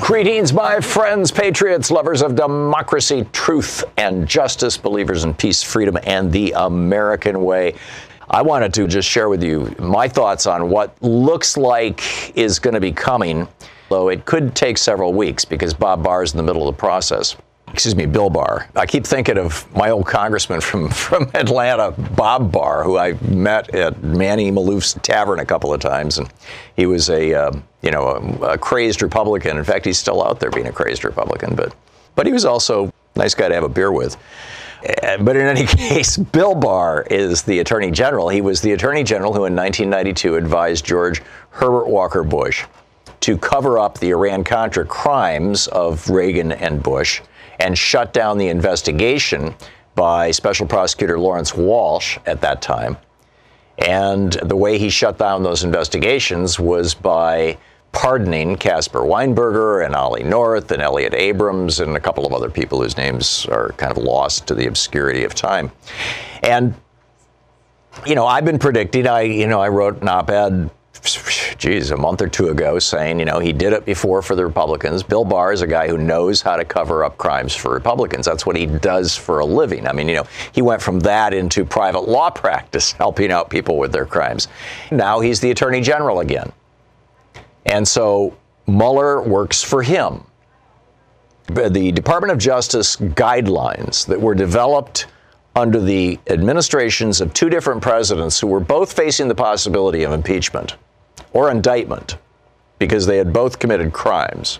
Greetings, my friends, patriots, lovers of democracy, truth, and justice, believers in peace, freedom, and the American way. I wanted to just share with you my thoughts on what looks like is going to be coming, though it could take several weeks because Bob Barr is in the middle of the process excuse me, Bill Barr. I keep thinking of my old congressman from, from Atlanta, Bob Barr, who I met at Manny Maloof's Tavern a couple of times, and he was a uh, you know a, a, crazed Republican. In fact, he's still out there being a crazed Republican, but but he was also a nice guy to have a beer with. Uh, but in any case, Bill Barr is the Attorney General. He was the Attorney General who, in 1992, advised George Herbert Walker Bush to cover up the Iran Contra crimes of Reagan and Bush and shut down the investigation by Special Prosecutor Lawrence Walsh at that time. And the way he shut down those investigations was by pardoning Caspar Weinberger and Ollie North and Elliott Abrams and a couple of other people whose names are kind of lost to the obscurity of time. And you know, I've been predicting. I, you know, I wrote an op-ed geez, a month or two ago saying, you know, he did it before for the Republicans. Bill Barr is a guy who knows how to cover up crimes for Republicans. That's what he does for a living. I mean, you know, he went from that into private law practice, helping out people with their crimes. Now he's the Attorney General again. And so Mueller works for him. The Department of Justice guidelines that were developed under the administrations of two different presidents who were both facing the possibility of impeachment or indictment because they had both committed crimes.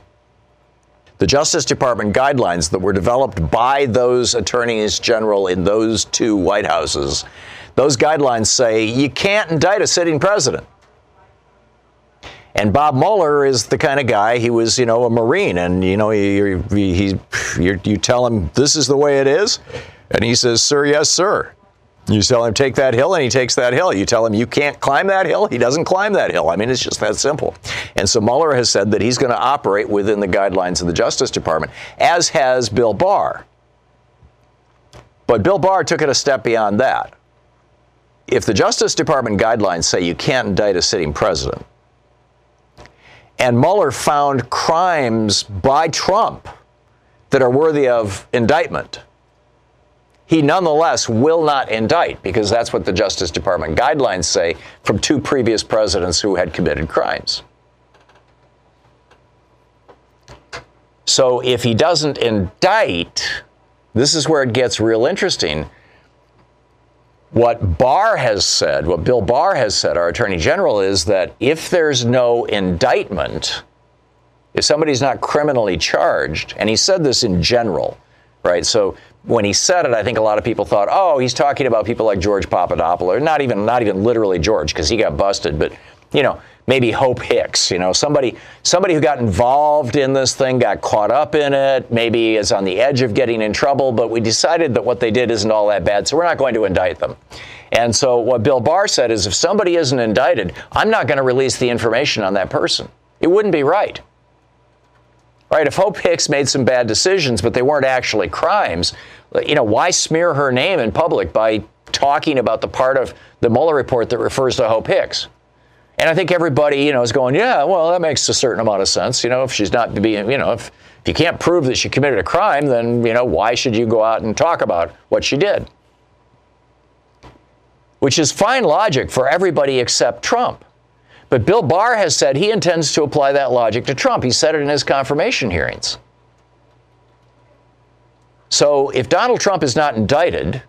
The Justice Department guidelines that were developed by those attorneys general in those two White Houses, those guidelines say you can't indict a sitting president. And Bob Mueller is the kind of guy, he was, you know, a Marine, and, you know, he, he, he, you tell him this is the way it is, and he says, Sir, yes, sir. You tell him take that hill, and he takes that hill. You tell him you can't climb that hill, he doesn't climb that hill. I mean, it's just that simple. And so Mueller has said that he's going to operate within the guidelines of the Justice Department, as has Bill Barr. But Bill Barr took it a step beyond that. If the Justice Department guidelines say you can't indict a sitting president, and Mueller found crimes by Trump that are worthy of indictment, he nonetheless will not indict because that's what the Justice Department guidelines say from two previous presidents who had committed crimes. So if he doesn't indict, this is where it gets real interesting. What Barr has said, what Bill Barr has said, our Attorney General, is that if there's no indictment, if somebody's not criminally charged, and he said this in general, right? So when he said it, I think a lot of people thought, oh, he's talking about people like George Papadopoulos, not even not even literally George, because he got busted, but you know, maybe Hope Hicks, you know, somebody somebody who got involved in this thing, got caught up in it, maybe is on the edge of getting in trouble, but we decided that what they did isn't all that bad, so we're not going to indict them. And so what Bill Barr said is if somebody isn't indicted, I'm not going to release the information on that person. It wouldn't be right. Right? If Hope Hicks made some bad decisions, but they weren't actually crimes, you know, why smear her name in public by talking about the part of the Mueller report that refers to Hope Hicks. And I think everybody, you know, is going, yeah, well, that makes a certain amount of sense. You know, if she's not being, you know, if, if you can't prove that she committed a crime, then, you know, why should you go out and talk about what she did? Which is fine logic for everybody except Trump. But Bill Barr has said he intends to apply that logic to Trump. He said it in his confirmation hearings. So if Donald Trump is not indicted,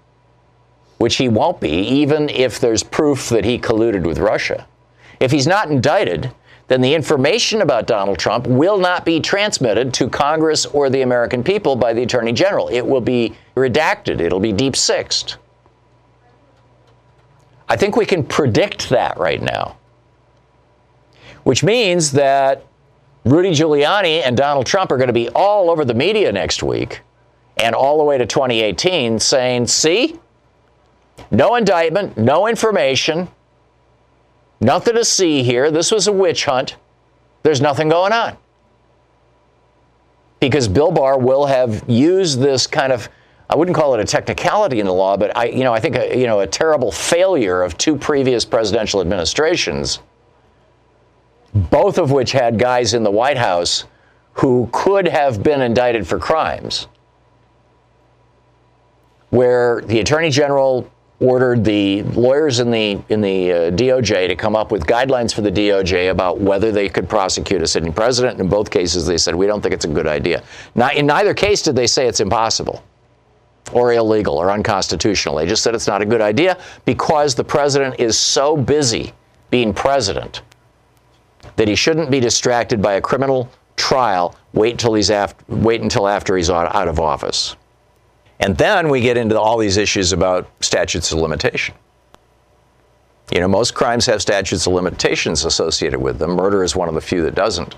which he won't be, even if there's proof that he colluded with Russia, if he's not indicted, then the information about Donald Trump will not be transmitted to Congress or the American people by the Attorney General. It will be redacted, it'll be deep sixed. I think we can predict that right now, which means that Rudy Giuliani and Donald Trump are going to be all over the media next week and all the way to 2018 saying, see, no indictment, no information, Nothing to see here. This was a witch hunt. There's nothing going on. Because Bill Barr will have used this kind of I wouldn't call it a technicality in the law, but I you know, I think a, you know, a terrible failure of two previous presidential administrations both of which had guys in the White House who could have been indicted for crimes where the attorney general ordered the lawyers in the in the uh, DOJ to come up with guidelines for the DOJ about whether they could prosecute a sitting president. In both cases, they said we don't think it's a good idea. Now, in neither case did they say it's impossible or illegal or unconstitutional. They just said it's not a good idea because the president is so busy being president that he shouldn't be distracted by a criminal trial. Wait until he's after, wait until after he's out, out of office. And then we get into all these issues about statutes of limitation. You know, most crimes have statutes of limitations associated with them. Murder is one of the few that doesn't.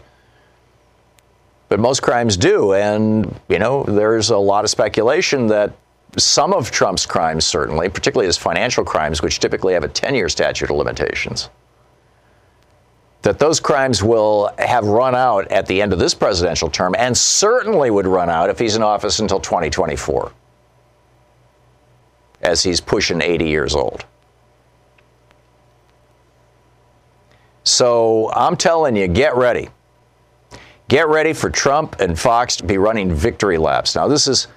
But most crimes do. And, you know, there's a lot of speculation that some of Trump's crimes, certainly, particularly his financial crimes, which typically have a 10 year statute of limitations, that those crimes will have run out at the end of this presidential term and certainly would run out if he's in office until 2024 as he's pushing 80 years old. So I'm telling you, get ready. Get ready for Trump and Fox to be running victory laps. Now, this is,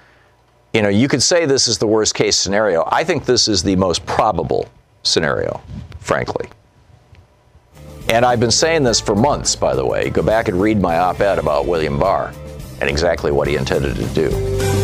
you know, you could say this is the worst case scenario. I think this is the most probable scenario, frankly. And I've been saying this for months, by the way. Go back and read my op ed about William Barr and exactly what he intended to do.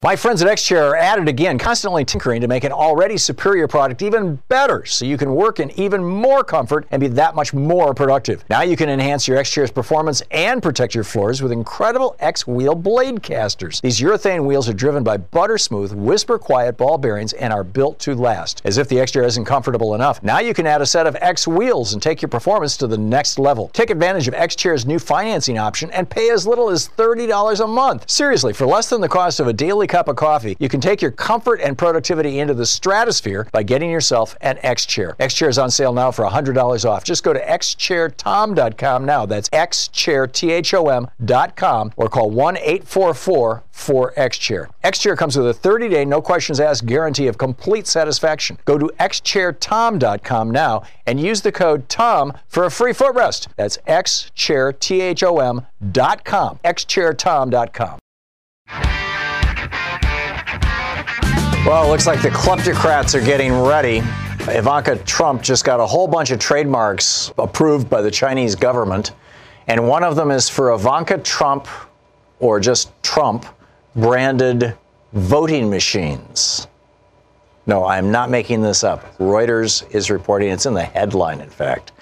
My friends at XChair are at it again, constantly tinkering to make an already superior product even better so you can work in even more comfort and be that much more productive. Now you can enhance your XChair's performance and protect your floors with incredible X wheel blade casters. These urethane wheels are driven by butter smooth, whisper quiet ball bearings and are built to last. As if the XChair isn't comfortable enough, now you can add a set of X wheels and take your performance to the next level. Take advantage of XChair's new financing option and pay as little as $30 a month. Seriously, for less than the cost of a daily cup of coffee, you can take your comfort and productivity into the stratosphere by getting yourself an X Chair. X Chair is on sale now for $100 off. Just go to xchairtom.com now. That's xchairtom.com or call 1 844 4X Chair. X Chair comes with a 30 day, no questions asked guarantee of complete satisfaction. Go to xchairtom.com now and use the code TOM for a free footrest. That's xchairtom.com. xchairtom.com. Well, it looks like the kleptocrats are getting ready. Ivanka Trump just got a whole bunch of trademarks approved by the Chinese government, and one of them is for Ivanka Trump, or just Trump, branded voting machines. No, I'm not making this up. Reuters is reporting, it's in the headline, in fact.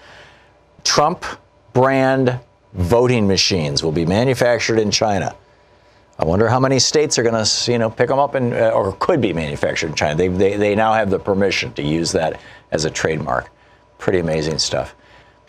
Trump brand voting machines will be manufactured in China. I wonder how many states are going to, you know, pick them up and uh, or could be manufactured in China. They, they, they now have the permission to use that as a trademark. Pretty amazing stuff.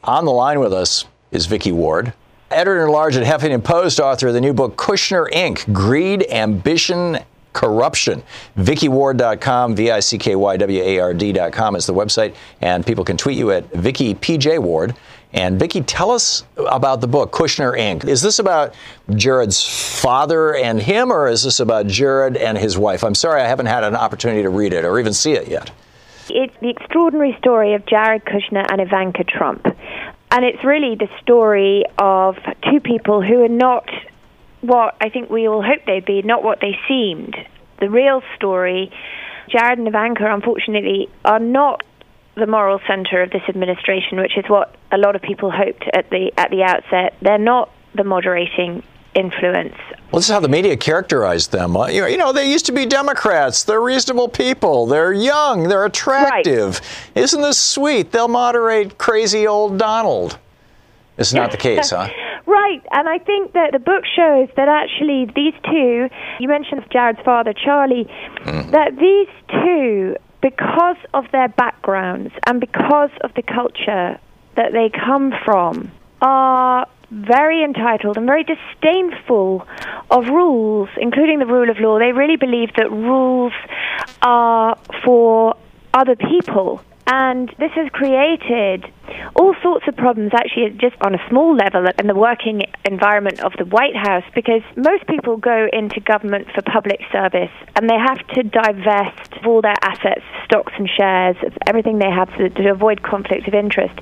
On the line with us is Vicky Ward, editor in large at Huffington Post, author of the new book Kushner Inc. Greed, Ambition, Corruption. VickyWard.com, V I C K Y W A R D.com is the website, and people can tweet you at Vicky PJ Ward. And Vicky, tell us about the book, Kushner Inc. Is this about Jared's father and him, or is this about Jared and his wife? I'm sorry I haven't had an opportunity to read it or even see it yet. It's the extraordinary story of Jared Kushner and Ivanka Trump. And it's really the story of two people who are not what I think we all hoped they'd be, not what they seemed. The real story, Jared and Ivanka, unfortunately, are not the moral center of this administration, which is what a lot of people hoped at the at the outset. They're not the moderating influence. Well, this is how the media characterized them. Uh, You know, you know, they used to be Democrats. They're reasonable people. They're young. They're attractive. Isn't this sweet? They'll moderate crazy old Donald. It's not the case, huh? Right, and I think that the book shows that actually these two, you mentioned Jared's father, Charlie, that these two, because of their backgrounds and because of the culture that they come from, are very entitled and very disdainful of rules, including the rule of law. They really believe that rules are for other people. And this has created all sorts of problems, actually, just on a small level in the working environment of the White House, because most people go into government for public service and they have to divest all their assets, stocks and shares, everything they have to, to avoid conflict of interest.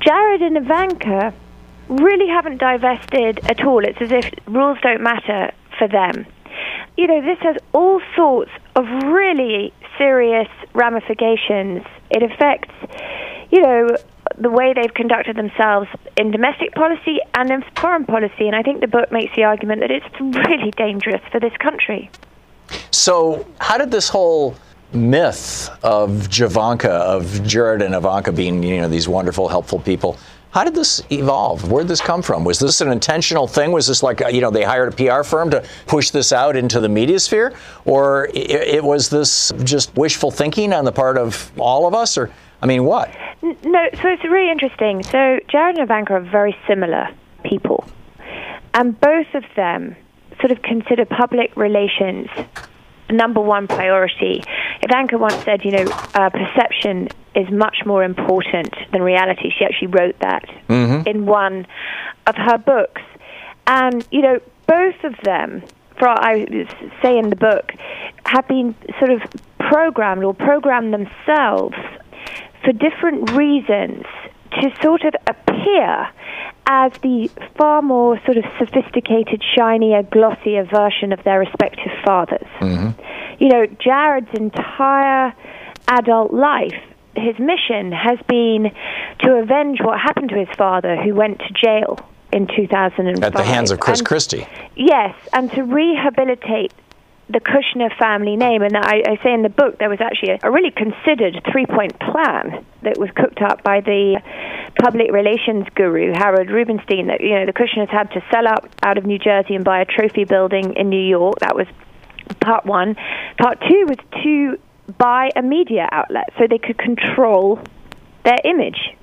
Jared and Ivanka really haven't divested at all. It's as if rules don't matter for them. You know, this has all sorts of really serious ramifications. It affects, you know, the way they've conducted themselves in domestic policy and in foreign policy. And I think the book makes the argument that it's really dangerous for this country. So, how did this whole myth of Javanka, of Jared and Ivanka being, you know, these wonderful, helpful people, how did this evolve? Where did this come from? Was this an intentional thing? Was this like, uh, you know, they hired a PR firm to push this out into the media sphere? Or it, it was this just wishful thinking on the part of all of us? Or, I mean, what? No, so it's really interesting. So Jared and Ivanka are very similar people, and both of them sort of consider public relations number one priority. Ivanka once said, you know, uh, perception is much more important than reality. She actually wrote that mm-hmm. in one of her books, and you know, both of them. For I say in the book, have been sort of programmed or programmed themselves for different reasons to sort of appear as the far more sort of sophisticated, shinier, glossier version of their respective fathers. Mm-hmm. You know, Jared's entire adult life, his mission has been to avenge what happened to his father, who went to jail in 2005. At the hands of Chris And- Christie. Yes, and to rehabilitate the Kushner family name. And I, I say in the book there was actually a, a really considered three point plan that was cooked up by the public relations guru, Howard Rubenstein, that, you know, the Kushners had to sell up out of New Jersey and buy a trophy building in New York. That was part one. Part two was to buy a media outlet so they could control their image.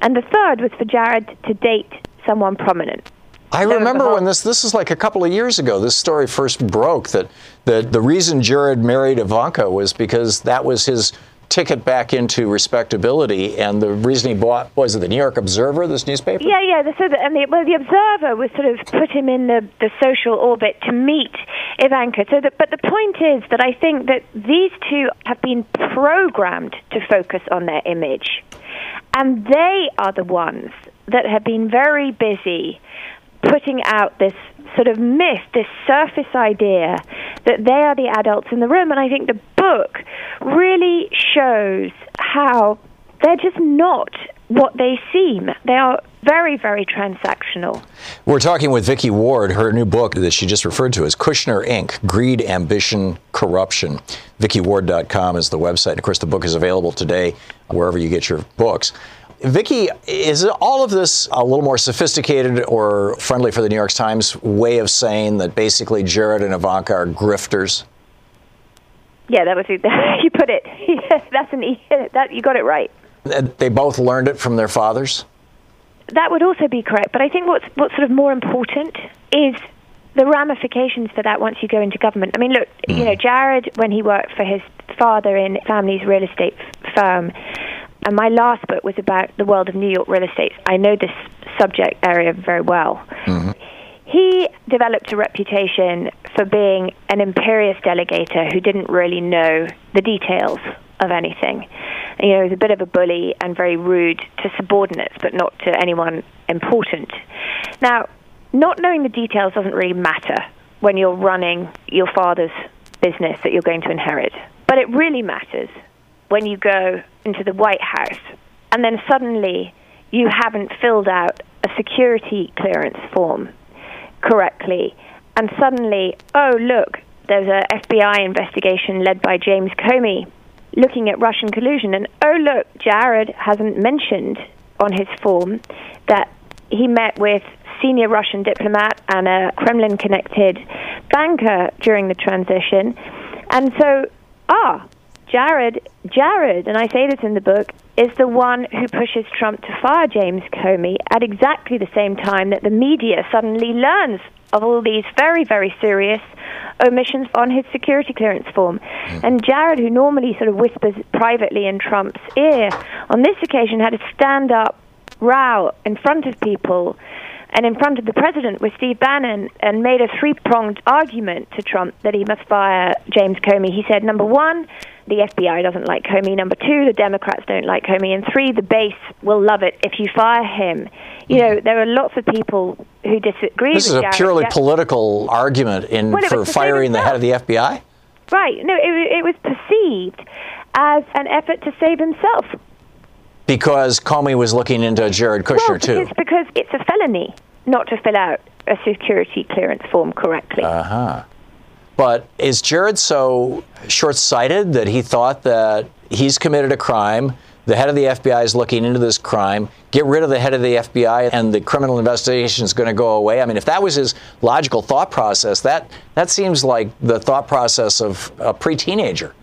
And the third was for Jared to date someone prominent. I remember when this this is like a couple of years ago. This story first broke that that the reason Jared married Ivanka was because that was his ticket back into respectability, and the reason he bought was it the New York Observer, this newspaper. Yeah, yeah. The, so the, and the, well, the observer was sort of put him in the, the social orbit to meet Ivanka. So, that, but the point is that I think that these two have been programmed to focus on their image, and they are the ones that have been very busy putting out this sort of myth, this surface idea that they are the adults in the room. And I think the book really shows how they're just not what they seem. They are very, very transactional. We're talking with Vicky Ward. Her new book that she just referred to is Kushner Inc. Greed, Ambition, Corruption. VickyWard.com is the website. And of course, the book is available today wherever you get your books. Vicky, is all of this a little more sophisticated or friendly for the New York Times way of saying that basically Jared and Ivanka are grifters? Yeah, that was you put it. That's an e- that you got it right. That They both learned it from their fathers? That would also be correct. But I think what's what's sort of more important is the ramifications for that once you go into government. I mean, look, mm. you know, Jared, when he worked for his father in family's real estate firm, and my last book was about the world of New York real estate. I know this subject area very well. Mm-hmm. He developed a reputation for being an imperious delegator who didn't really know the details of anything. You know, he was a bit of a bully and very rude to subordinates, but not to anyone important. Now, not knowing the details doesn't really matter when you're running your father's business that you're going to inherit. But it really matters when you go into the White House and then suddenly you haven't filled out a security clearance form correctly. And suddenly, oh, look, there's a FBI investigation led by James Comey looking at Russian collusion. And oh, look, Jared hasn't mentioned on his form that he met with senior Russian diplomat and a Kremlin connected banker during the transition. And so, ah, Jared, Jared, and I say this in the book, is the one who pushes Trump to fire James Comey at exactly the same time that the media suddenly learns of all these very, very serious omissions on his security clearance form. And Jared, who normally sort of whispers privately in Trump's ear, on this occasion had a stand up row in front of people and in front of the president with Steve Bannon and made a three pronged argument to Trump that he must fire James Comey. He said, number one, the FBI doesn't like Comey. Number two, the Democrats don't like Comey. And three, the base will love it if you fire him. You know, there are lots of people who disagree. This is a Jared purely political argument in well, for firing the head of the FBI. Right. No, it, it was perceived as an effort to save himself. Because Comey was looking into Jared Kushner well, too. It's because it's a felony not to fill out a security clearance form correctly. Uh huh. But is Jared so short sighted that he thought that he's committed a crime? The head of the FBI is looking into this crime. Get rid of the head of the FBI, and the criminal investigation is going to go away. I mean, if that was his logical thought process, that that seems like the thought process of a pre-teenager.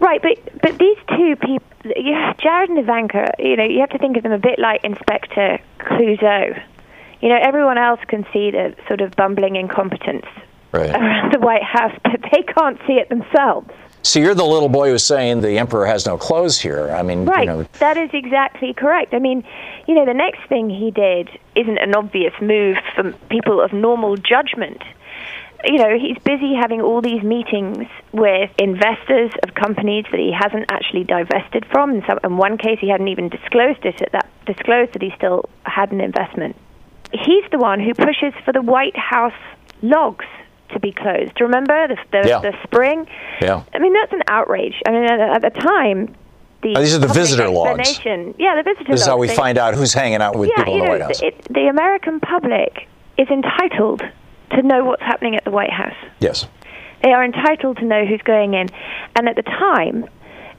Right, but but these two people, yeah, Jared and Ivanka, you know, you have to think of them a bit like Inspector Clouseau. You know, everyone else can see the sort of bumbling incompetence right. around the White House, but they can't see it themselves. So you're the little boy who's saying the emperor has no clothes here. I mean, right? You know. That is exactly correct. I mean, you know, the next thing he did isn't an obvious move for people of normal judgment. You know, he's busy having all these meetings with investors of companies that he hasn't actually divested from. In, some, in one case, he hadn't even disclosed it at that disclosed that he still had an investment. He's the one who pushes for the White House logs to be closed. Remember the the, yeah. the spring? Yeah. I mean that's an outrage. I mean at, at the time. The oh, these are the visitor logs. Yeah, the visitor This logs. is how we they, find out who's hanging out with yeah, people in the know, White House. It, the American public is entitled to know what's happening at the White House. Yes. They are entitled to know who's going in. And at the time,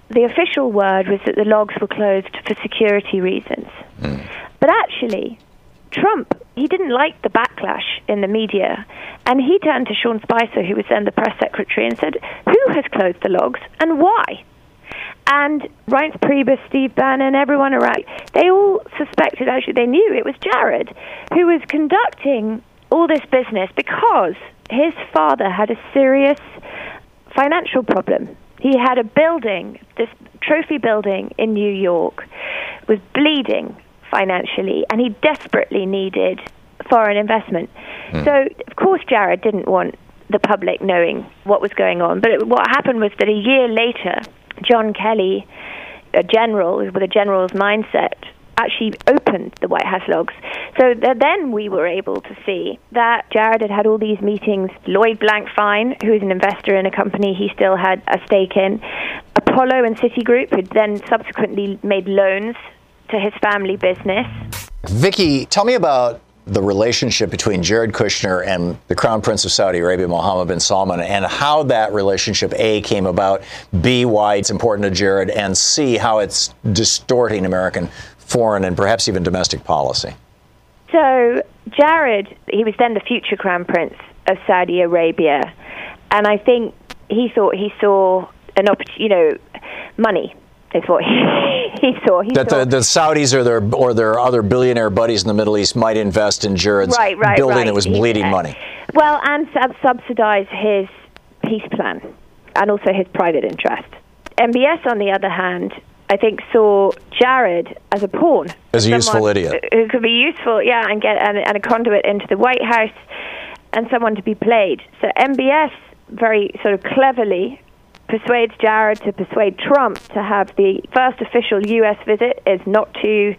the official word was that the logs were closed for security reasons. Mm. But actually, Trump, he didn't like the backlash in the media. And he turned to Sean Spicer, who was then the press secretary, and said, Who has closed the logs and why? And Reince Priebus, Steve Bannon, everyone around, they all suspected, actually, they knew it was Jared who was conducting all this business because his father had a serious financial problem. He had a building, this trophy building in New York, was bleeding financially, and he desperately needed foreign investment. Mm. So, of course, Jared didn't want the public knowing what was going on. But it, what happened was that a year later, John Kelly, a general with a general's mindset, actually opened the White House logs. So th- then we were able to see that Jared had had all these meetings. Lloyd Blankfein, who is an investor in a company he still had a stake in, Apollo and Citigroup, who then subsequently made loans to his family business. Vicky, tell me about the relationship between Jared Kushner and the Crown Prince of Saudi Arabia, Mohammed bin Salman, and how that relationship, A, came about, B, why it's important to Jared, and C, how it's distorting American foreign and perhaps even domestic policy. So, Jared, he was then the future Crown Prince of Saudi Arabia, and I think he thought he saw an opportunity, you know, money Is what he, he saw. He that saw. the, the Saudis or their or their other billionaire buddies in the Middle East might invest in Jared's right, right, building right. that was bleeding uh, money. Well, and sub- subsidise his peace plan, and also his private interest. MBS, on the other hand, I think saw Jared as a pawn, As a useful idiot. who could be useful, yeah, and get and, and a conduit into the White House, and someone to be played. So MBS very sort of cleverly persuades Jared to persuade Trump to have the first official U.S. visit is not to,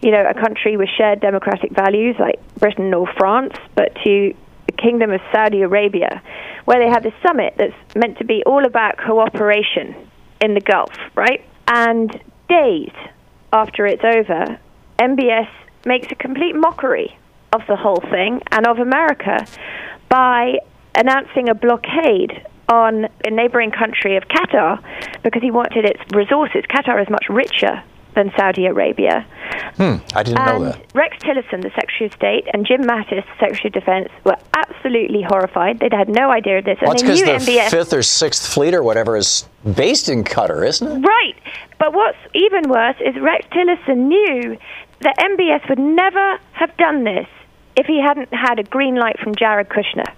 you know, a country with shared democratic values like Britain or France, but to the Kingdom of Saudi Arabia, where they have this summit that's meant to be all about cooperation in the Gulf, right? And days after it's over, MBS makes a complete mockery of the whole thing and of America by announcing a blockade on a neighboring country of Qatar because he wanted its resources. Qatar is much richer than Saudi Arabia. Hmm, I didn't know that. Rex Tillerson, the Secretary of State, and Jim Mattis, the Secretary of Defense, were absolutely horrified. They'd had no idea of this. Well, and they because knew the MBS. Fifth or Sixth Fleet or whatever is based in Qatar, isn't it? Right. But what's even worse is Rex Tillerson knew that MBS would never have done this if he hadn't had a green light from Jared Kushner.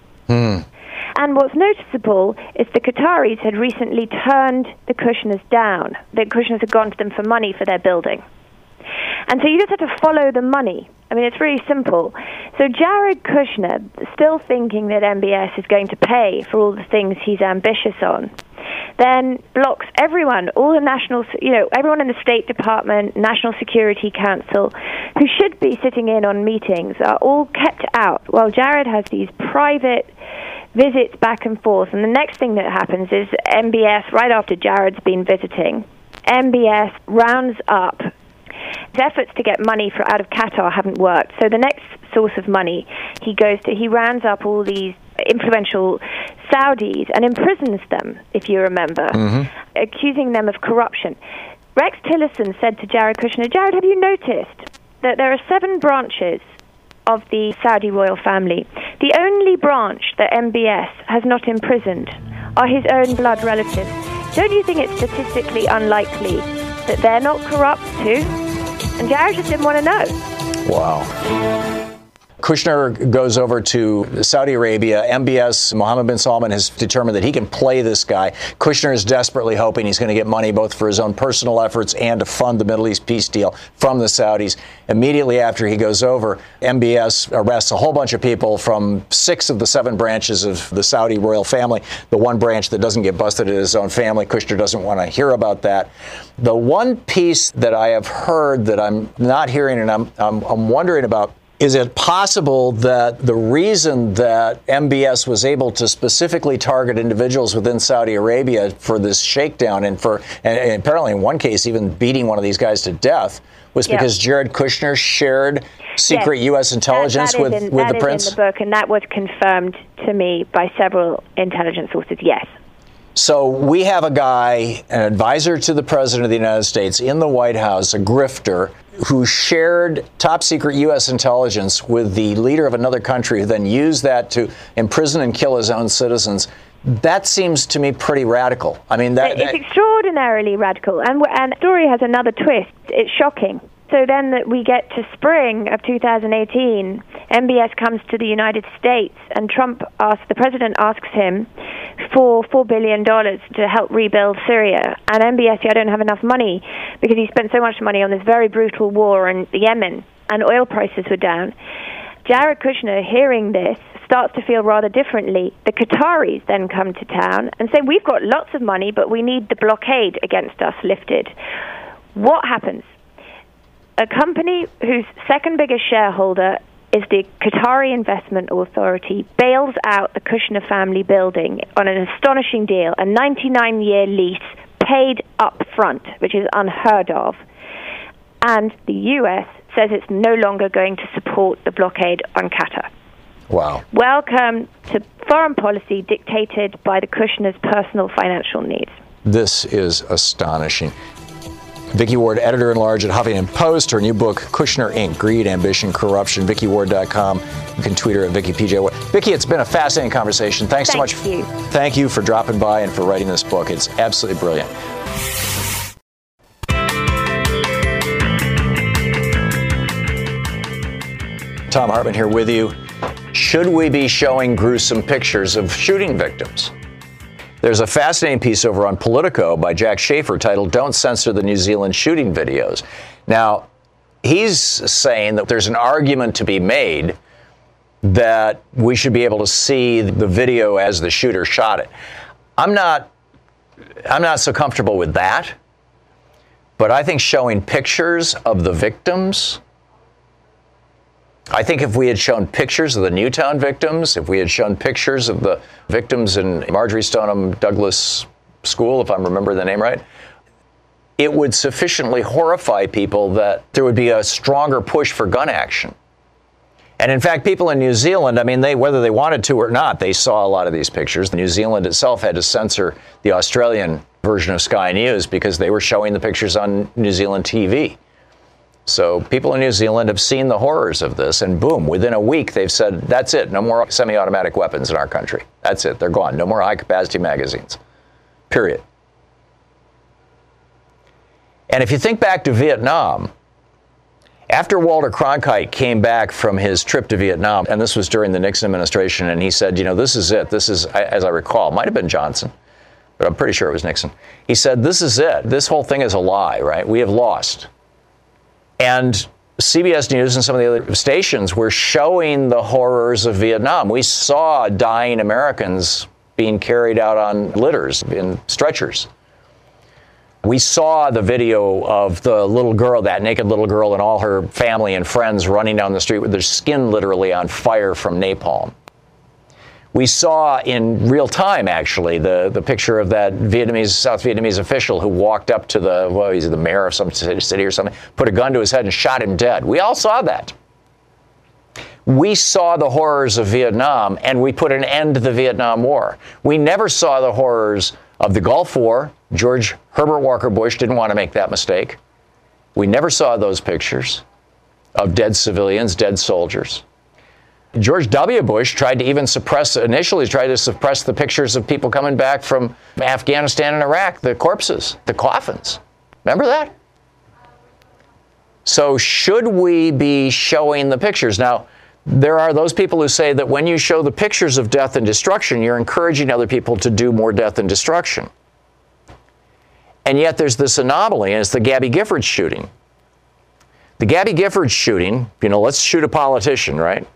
And what's noticeable is the Qataris had recently turned the Kushners down. The Kushners had gone to them for money for their building. And so you just have to follow the money. I mean, it's really simple. So Jared Kushner, still thinking that MBS is going to pay for all the things he's ambitious on, then blocks everyone, all the national, you know, everyone in the State Department, National Security Council, who should be sitting in on meetings, are all kept out while Jared has these private visits back and forth. And the next thing that happens is MBS, right after Jared's been visiting, MBS rounds up his efforts to get money for out of Qatar haven't worked. So the next source of money he goes to, he rounds up all these influential Saudis and imprisons them, if you remember, mm-hmm. accusing them of corruption. Rex Tillerson said to Jared Kushner, Jared, have you noticed that there are seven branches of the Saudi royal family? The only branch that MBS has not imprisoned are his own blood relatives. Don't you think it's statistically unlikely that they're not corrupt too? And Jared just didn't want to know. Wow. Kushner goes over to Saudi Arabia. MBS, Mohammed bin Salman, has determined that he can play this guy. Kushner is desperately hoping he's going to get money both for his own personal efforts and to fund the Middle East peace deal from the Saudis. Immediately after he goes over, MBS arrests a whole bunch of people from six of the seven branches of the Saudi royal family. The one branch that doesn't get busted is his own family. Kushner doesn't want to hear about that. The one piece that I have heard that I'm not hearing and I'm, I'm, I'm wondering about is it possible that the reason that MBS was able to specifically target individuals within Saudi Arabia for this shakedown and for, and, and apparently in one case even beating one of these guys to death, was Yeah. because Jared Kushner shared secret Yes. U.S. intelligence That- that with, in, with that the is prince? in the book, and that was confirmed to me by several intelligence sources. Yes. So we have a guy, an advisor to the president of the United States in the White House, a grifter, who shared top secret U.S. intelligence with the leader of another country, who then used that to imprison and kill his own citizens. That seems to me pretty radical. I mean, that, it's that- extraordinarily radical, and and the story has another twist. It's shocking. So then that we get to spring of 2018, MBS comes to the United States, and Trump asks the president asks him for four billion dollars to help rebuild Syria, and MBS, I don't have enough money because he spent so much money on this very brutal war in Yemen, and oil prices were down. Jared Kushner, hearing this, starts to feel rather differently. The Qataris then come to town and say, We've got lots of money, but we need the blockade against us lifted. What happens? A company whose second biggest shareholder is the Qatari Investment Authority bails out the Kushner family building on an astonishing deal, a 99 year lease paid up front, which is unheard of. And the US says it's no longer going to support the blockade on Qatar. wow. Welcome to foreign policy dictated by the Kushners' personal financial needs. This is astonishing. Vicky Ward, editor in large at Huffington Post. Her new book, Kushner Inc. Greed, Ambition, Corruption. VickyWard.com. You can tweet her at Vicky PJ Vicky, it's been a fascinating conversation. Thanks Thank so much. You. Thank you for dropping by and for writing this book. It's absolutely brilliant. Thom Hartmann here with you. Should we be showing gruesome pictures of shooting victims? There's a fascinating piece over on Politico by Jack Shafer titled Don't Censor the New Zealand Shooting Videos. Now, he's saying that there's an argument to be made that we should be able to see the video as the shooter shot it. I'm not I'm not so comfortable with that. But I think showing pictures of the victims I think if we had shown pictures of the Newtown victims, if we had shown pictures of the victims in Marjory Stoneman Douglas School, if I'm remembering the name right, it would sufficiently horrify people that there would be a stronger push for gun action. And in fact, people in New Zealand, I mean, they whether they wanted to or not, they saw a lot of these pictures. New Zealand itself had to censor the Australian version of Sky News because they were showing the pictures on New Zealand TV. So people in New Zealand have seen the horrors of this, and boom, within a week they've said, that's it, no more semi automatic weapons in our country. That's it, they're gone. No more high capacity magazines. Period. And if you think back to Vietnam, after Walter Cronkite came back from his trip to Vietnam, and this was during the Nixon administration, and he said, you know, this is it. This is, as I recall, might have been Johnson, but I'm pretty sure it was Nixon. He said, this is it. This whole thing is a lie, right? We have lost. And CBS News and some of the other stations were showing the horrors of Vietnam. We saw dying Americans being carried out on litters in stretchers. We saw the video of the little girl, that naked little girl, and all her family and friends running down the street with their skin literally on fire from napalm. We saw in real time, actually, the, the picture of that Vietnamese, South Vietnamese official who walked up to the, well, he's the mayor of some city or something, put a gun to his head and shot him dead. We all saw that. We saw the horrors of Vietnam and we put an end to the Vietnam War. We never saw the horrors of the Gulf War. George Herbert Walker Bush didn't want to make that mistake. We never saw those pictures of dead civilians, dead soldiers. George W. Bush tried to even suppress, initially tried to suppress the pictures of people coming back from Afghanistan and Iraq, the corpses, the coffins. Remember that? So, should we be showing the pictures? Now, there are those people who say that when you show the pictures of death and destruction, you're encouraging other people to do more death and destruction. And yet there's this anomaly, and it's the Gabby Giffords shooting. The Gabby Giffords shooting, you know, let's shoot a politician, right?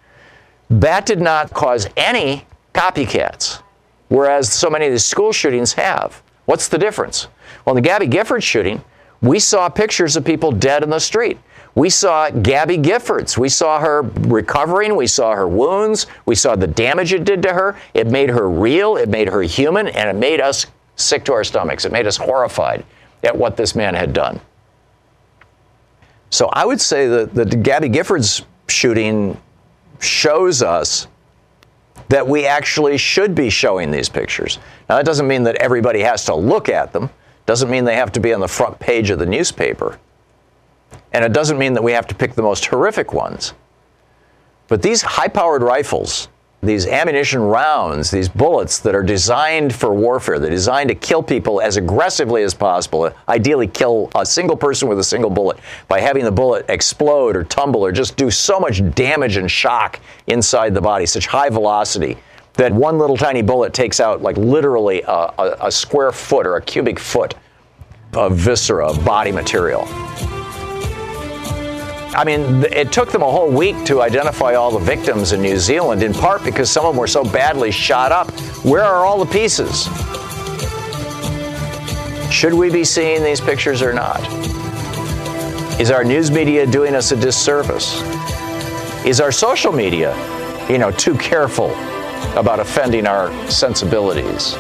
That did not cause any copycats, whereas so many of these school shootings have. What's the difference? Well, in the Gabby Giffords shooting, we saw pictures of people dead in the street. We saw Gabby Giffords. We saw her recovering. We saw her wounds. We saw the damage it did to her. It made her real. It made her human. And it made us sick to our stomachs. It made us horrified at what this man had done. So I would say that the Gabby Giffords shooting shows us that we actually should be showing these pictures. Now, that doesn't mean that everybody has to look at them, doesn't mean they have to be on the front page of the newspaper, and it doesn't mean that we have to pick the most horrific ones. But these high powered rifles these ammunition rounds, these bullets that are designed for warfare, they're designed to kill people as aggressively as possible, ideally kill a single person with a single bullet by having the bullet explode or tumble or just do so much damage and shock inside the body, such high velocity that one little tiny bullet takes out like literally a, a, a square foot or a cubic foot of viscera, body material. I mean, it took them a whole week to identify all the victims in New Zealand, in part because some of them were so badly shot up. Where are all the pieces? Should we be seeing these pictures or not? Is our news media doing us a disservice? Is our social media, you know, too careful about offending our sensibilities?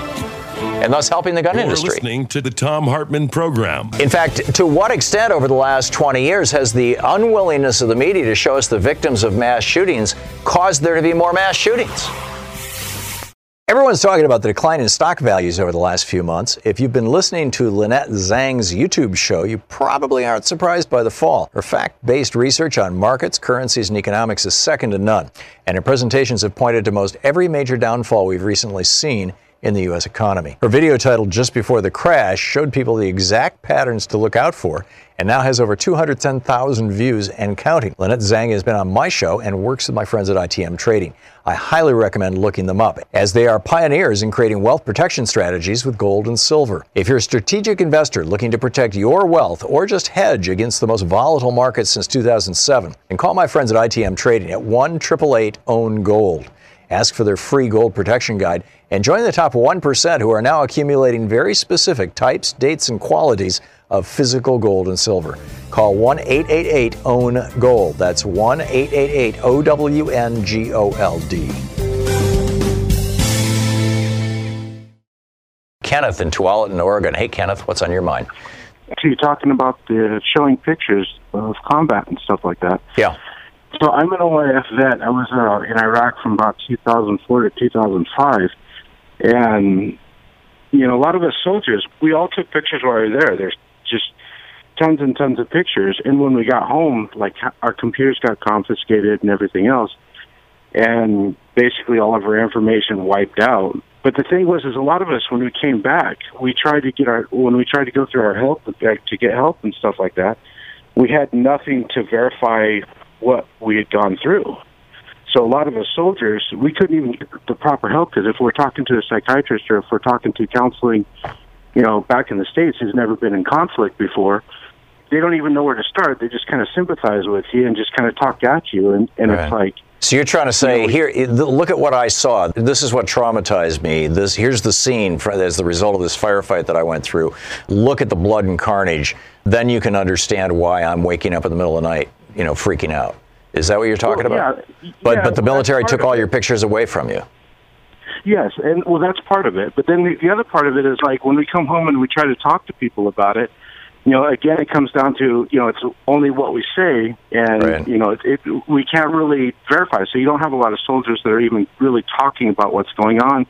And thus helping the gun You're industry. listening to the Thom Hartmann program. In fact, to what extent over the last 20 years has the unwillingness of the media to show us the victims of mass shootings caused there to be more mass shootings? Everyone's talking about the decline in stock values over the last few months. If you've been listening to Lynette Zang's YouTube show, you probably aren't surprised by the fall. Her fact based research on markets, currencies, and economics is second to none. And her presentations have pointed to most every major downfall we've recently seen in the U.S. economy. Her video titled Just Before the Crash showed people the exact patterns to look out for and now has over 210,000 views and counting. Lynette Zang has been on my show and works with my friends at ITM Trading. I highly recommend looking them up as they are pioneers in creating wealth protection strategies with gold and silver. If you're a strategic investor looking to protect your wealth or just hedge against the most volatile market since 2007, then call my friends at ITM Trading at 1 888 OWN GOLD. Ask for their free gold protection guide and join the top 1% who are now accumulating very specific types, dates, and qualities of physical gold and silver. Call 1 888 OWN GOLD. That's 1 888 O W N G O L D. Kenneth in Tualatin, Oregon. Hey, Kenneth, what's on your mind? So you're talking about the showing pictures of combat and stuff like that. Yeah. So I'm an OIF vet. I was uh, in Iraq from about 2004 to 2005, and you know a lot of us soldiers, we all took pictures while we were there. There's just tons and tons of pictures, and when we got home, like our computers got confiscated and everything else, and basically all of our information wiped out. But the thing was, is a lot of us when we came back, we tried to get our when we tried to go through our help to get help and stuff like that. We had nothing to verify what we had gone through. So a lot of us soldiers, we couldn't even get the proper help because if we're talking to a psychiatrist or if we're talking to counseling, you know, back in the states who's never been in conflict before, they don't even know where to start. They just kind of sympathize with you and just kind of talk at you, and and Right. it's like So you're trying to say here, look at what I saw. This is what traumatized me. This here's the scene for, as the result of this firefight that I went through. Look at the blood and carnage. Then you can understand why I'm waking up in the middle of the night, you know, freaking out. Is that what you're talking Well, about? yeah, but yeah, but the well, military took all your pictures away from you. Yes, and well, that's part of it. But then the, the other part of it is like when we come home and we try to talk to people about it. You know, again, it comes down to you know it's only what we say, and Right. you know it, it, we can't really verify. So you don't have a lot of soldiers that are even really talking about what's going on,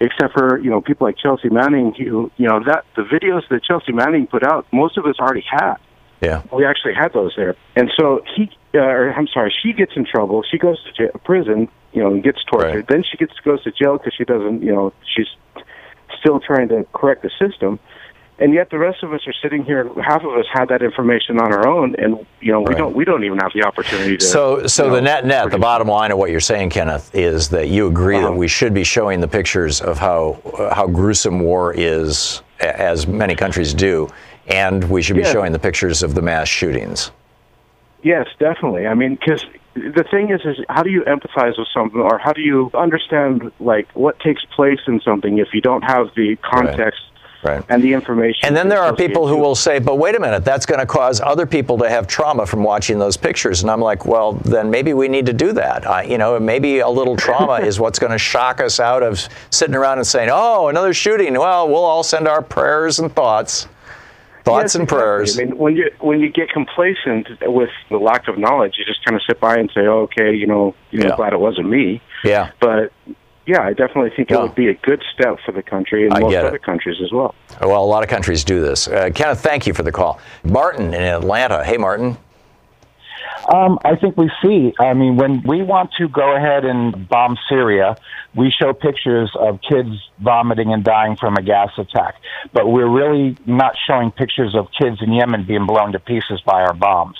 except for you know people like Chelsea Manning. Who you know that the videos that Chelsea Manning put out, most of us already had Yeah. we actually had those there. And so he, uh, or I'm sorry, she gets in trouble. She goes to jail, prison, you know, and gets tortured. Right. Then she gets goes to jail because she doesn't, you know, she's still trying to correct the system. And yet the rest of us are sitting here. Half of us had that information on our own, and you know, we Right. don't we don't even have the opportunity to. So, so you the net net, the bottom line of what you're saying, Kenneth, is that you agree that Uh-huh. we should be showing the pictures of how uh, how gruesome war is, as many countries do, and we should be Yeah. showing the pictures of the mass shootings. Yes, definitely. I mean, because the thing is, is how do you empathize with something, or how do you understand like what takes place in something if you don't have the context Right. and the information? And then there are people who will say, but wait a minute, that's going to cause other people to have trauma from watching those pictures. And I'm like, well, then maybe we need to do that. Uh, you know, maybe a little trauma is what's going to shock us out of sitting around and saying, oh, another shooting. Well, we'll all send our prayers and thoughts. Thoughts Yes, and prayers. I mean, when you when you get complacent with the lack of knowledge, you just kind of sit by and say, oh, "Okay, you know, you know, Yeah. glad it wasn't me." yeah. But yeah, I definitely think Yeah. it would be a good step for the country and I most other countries as well. Well, a lot of countries do this. Uh, Kenneth, thank you for the call. Martin in Atlanta. Hey, Martin. Um, I think we see. I mean, when we want to go ahead and bomb Syria, we show pictures of kids vomiting and dying from a gas attack. But we're really not showing pictures of kids in Yemen being blown to pieces by our bombs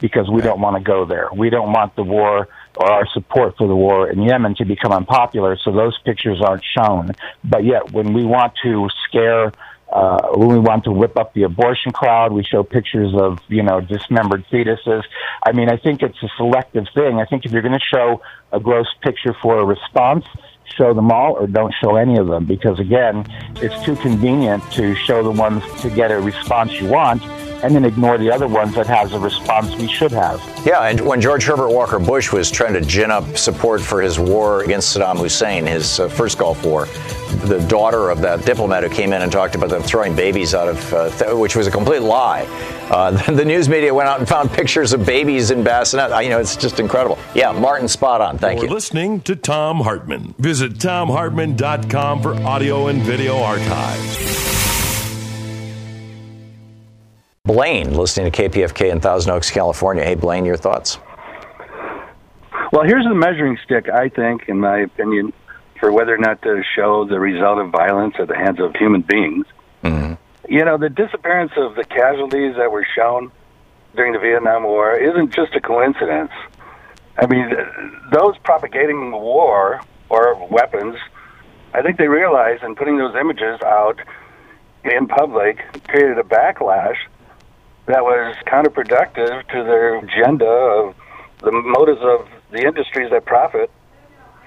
because we don't want to go there. We don't want the war or our support for the war in Yemen to become unpopular, so those pictures aren't shown. But yet, when we want to scare uh, when we want to whip up the abortion crowd, we show pictures of, you know, dismembered fetuses. I mean, I think it's a selective thing. I think if you're going to show a gross picture for a response, show them all or don't show any of them because, again, it's too convenient to show the ones to get a response you want and then ignore the other ones that has a response we should have. Yeah, and when George Herbert Walker Bush was trying to gin up support for his war against Saddam Hussein, his uh, first Gulf War, the daughter of that diplomat who came in and talked about them throwing babies out of, uh, th- which was a complete lie. Uh, the news media went out and found pictures of babies in bassinet. Uh, You know, it's just incredible. Yeah, Martin, spot on. Thank You're you. listening to Thom Hartmann. Visit thomhartmann.com for audio and video archives. Blaine, listening to KPFK in Thousand Oaks, California. Hey, Blaine, your thoughts? Well, here's the measuring stick, I think, in my opinion, for whether or not to show the result of violence at the hands of human beings. Mm-hmm. You know, the disappearance of the casualties that were shown during the Vietnam War isn't just a coincidence. I mean, those propagating the war or weapons, I think they realized in putting those images out in public created a backlash that was counterproductive to their agenda of the motives of the industries that profit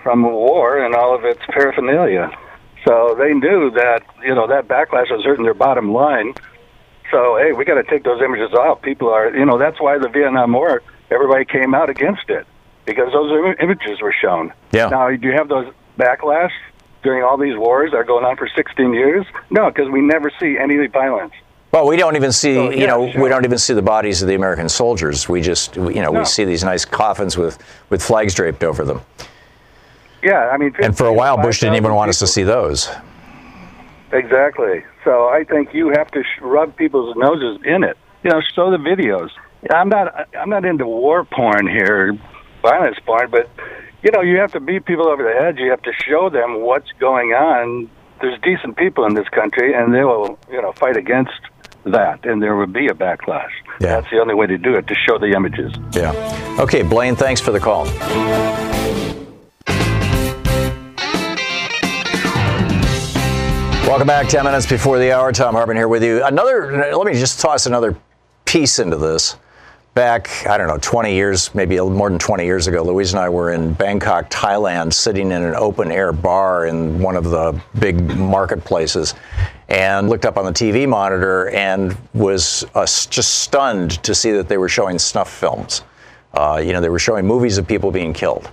from war and all of its paraphernalia. So they knew that you know that backlash was hurting their bottom line. So hey, we got to take those images off. People are you know that's why the Vietnam War everybody came out against it because those im- images were shown. Yeah. Now do you have those backlash during all these wars that are going on for 16 years? No, because we never see any violence. Well, we don't even see, oh, So, you know, sure. we don't even see the bodies of the American soldiers. We just, you know, No. we see these nice coffins with, with flags draped over them. Yeah, I mean, And for a while, Bush didn't even 5,000 want us to see those. Exactly. So I think you have to sh- rub people's noses in it. You know, show the videos. I'm not. I'm not into war porn here, violence porn, but you know, you have to beat people over the head. You have to show them what's going on. There's decent people in this country, and they will, you know, fight against that, and there would be a backlash. Yeah. That's the only way to do it to show the images. Yeah. Okay, Blaine, thanks for the call. Welcome back. 10 minutes before the hour. Thom Hartmann here with you. Another, let me just toss another piece into this. Back, I don't know, 20 years, maybe a little more than 20 years ago, Louise and I were in Bangkok, Thailand, sitting in an open air bar in one of the big marketplaces and looked up on the TV monitor and was uh, just stunned to see that they were showing snuff films. Uh, you know, they were showing movies of people being killed,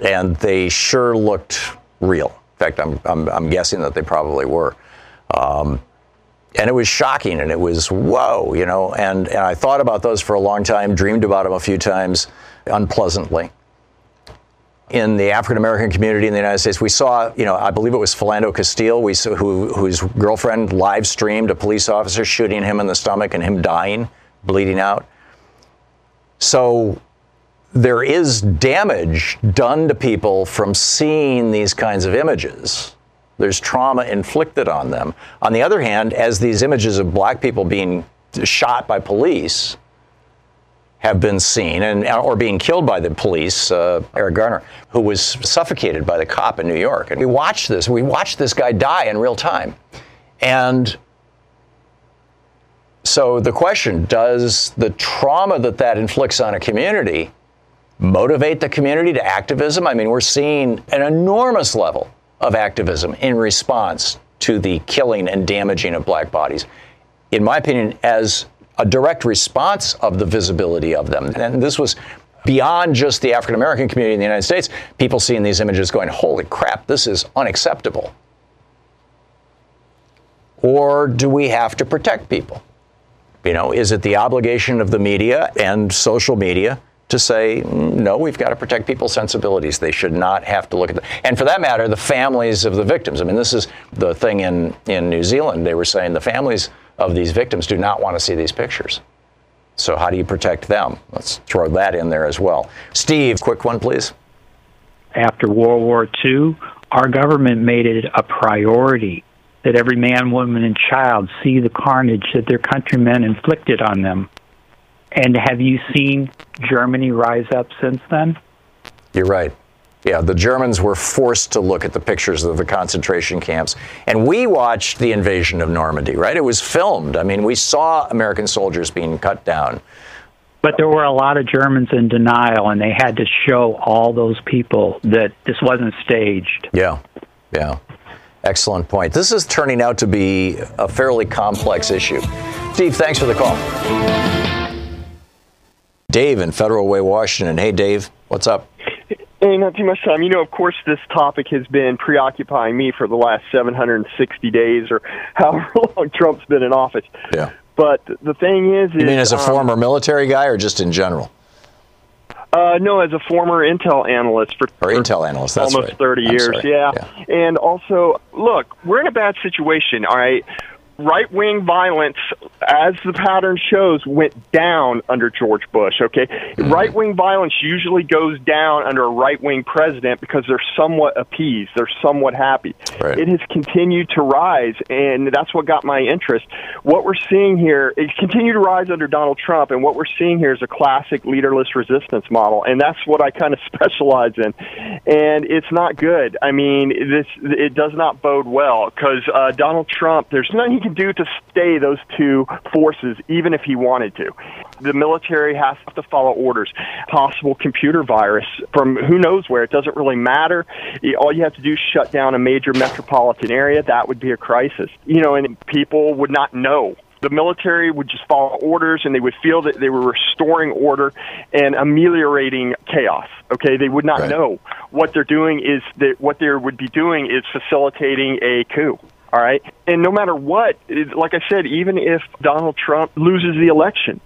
and they sure looked real. In fact, I'm, I'm, I'm guessing that they probably were. Um, and it was shocking and it was whoa, you know. And, and I thought about those for a long time, dreamed about them a few times unpleasantly. In the African American community in the United States, we saw, you know, I believe it was Philando Castile, we saw, who, whose girlfriend live streamed a police officer shooting him in the stomach and him dying, bleeding out. So there is damage done to people from seeing these kinds of images. There's trauma inflicted on them. On the other hand, as these images of black people being shot by police have been seen and or being killed by the police, uh, Eric Garner, who was suffocated by the cop in New York, and we watched this. We watched this guy die in real time, and so the question: Does the trauma that that inflicts on a community motivate the community to activism? I mean, we're seeing an enormous level of activism in response to the killing and damaging of black bodies. In my opinion, as a direct response of the visibility of them. And this was beyond just the African American community in the United States, people seeing these images going, holy crap, this is unacceptable. Or do we have to protect people? You know, is it the obligation of the media and social media to say, no, we've got to protect people's sensibilities. They should not have to look at the, and for that matter, the families of the victims. I mean, this is the thing in, in New Zealand. They were saying the families of these victims do not want to see these pictures. So how do you protect them? Let's throw that in there as well. Steve, quick one, please. After World War II, our government made it a priority that every man, woman, and child see the carnage that their countrymen inflicted on them. And have you seen Germany rise up since then? You're right. Yeah, the Germans were forced to look at the pictures of the concentration camps. And we watched the invasion of Normandy, right? It was filmed. I mean, we saw American soldiers being cut down. But there were a lot of Germans in denial, and they had to show all those people that this wasn't staged. Yeah, yeah. Excellent point. This is turning out to be a fairly complex issue. Steve, thanks for the call. Dave in Federal Way, Washington. Hey, Dave, what's up? Hey, not too much time. You know, of course, this topic has been preoccupying me for the last 760 days or however long Trump's been in office. Yeah. But the thing is, You mean as a um, former military guy or just in general? Uh, no, as a former Intel analyst for Or Intel analyst, that's almost right. 30 I'm years. sorry. Yeah. And also, look, we're in a bad situation, all right? Right wing violence as the pattern shows, went down under George Bush. Okay, mm-hmm. right wing violence usually goes down under a right wing president because they're somewhat appeased, they're somewhat happy. Right. It has continued to rise, and that's what got my interest. What we're seeing here, it continued to rise under Donald Trump, and what we're seeing here is a classic leaderless resistance model, and that's what I kind of specialize in. And it's not good. I mean, this it does not bode well because uh, Donald Trump, there's nothing he can do to stay those two forces, even if he wanted to. The military has to follow orders. Possible computer virus from who knows where. It doesn't really matter. All you have to do is shut down a major metropolitan area. That would be a crisis. You know, and people would not know the military would just follow orders and they would feel that they were restoring order and ameliorating chaos. Okay, they would not right. know what they're doing is that what they would be doing is facilitating a coup. All right. And no matter what, like I said, even if Donald Trump loses the election,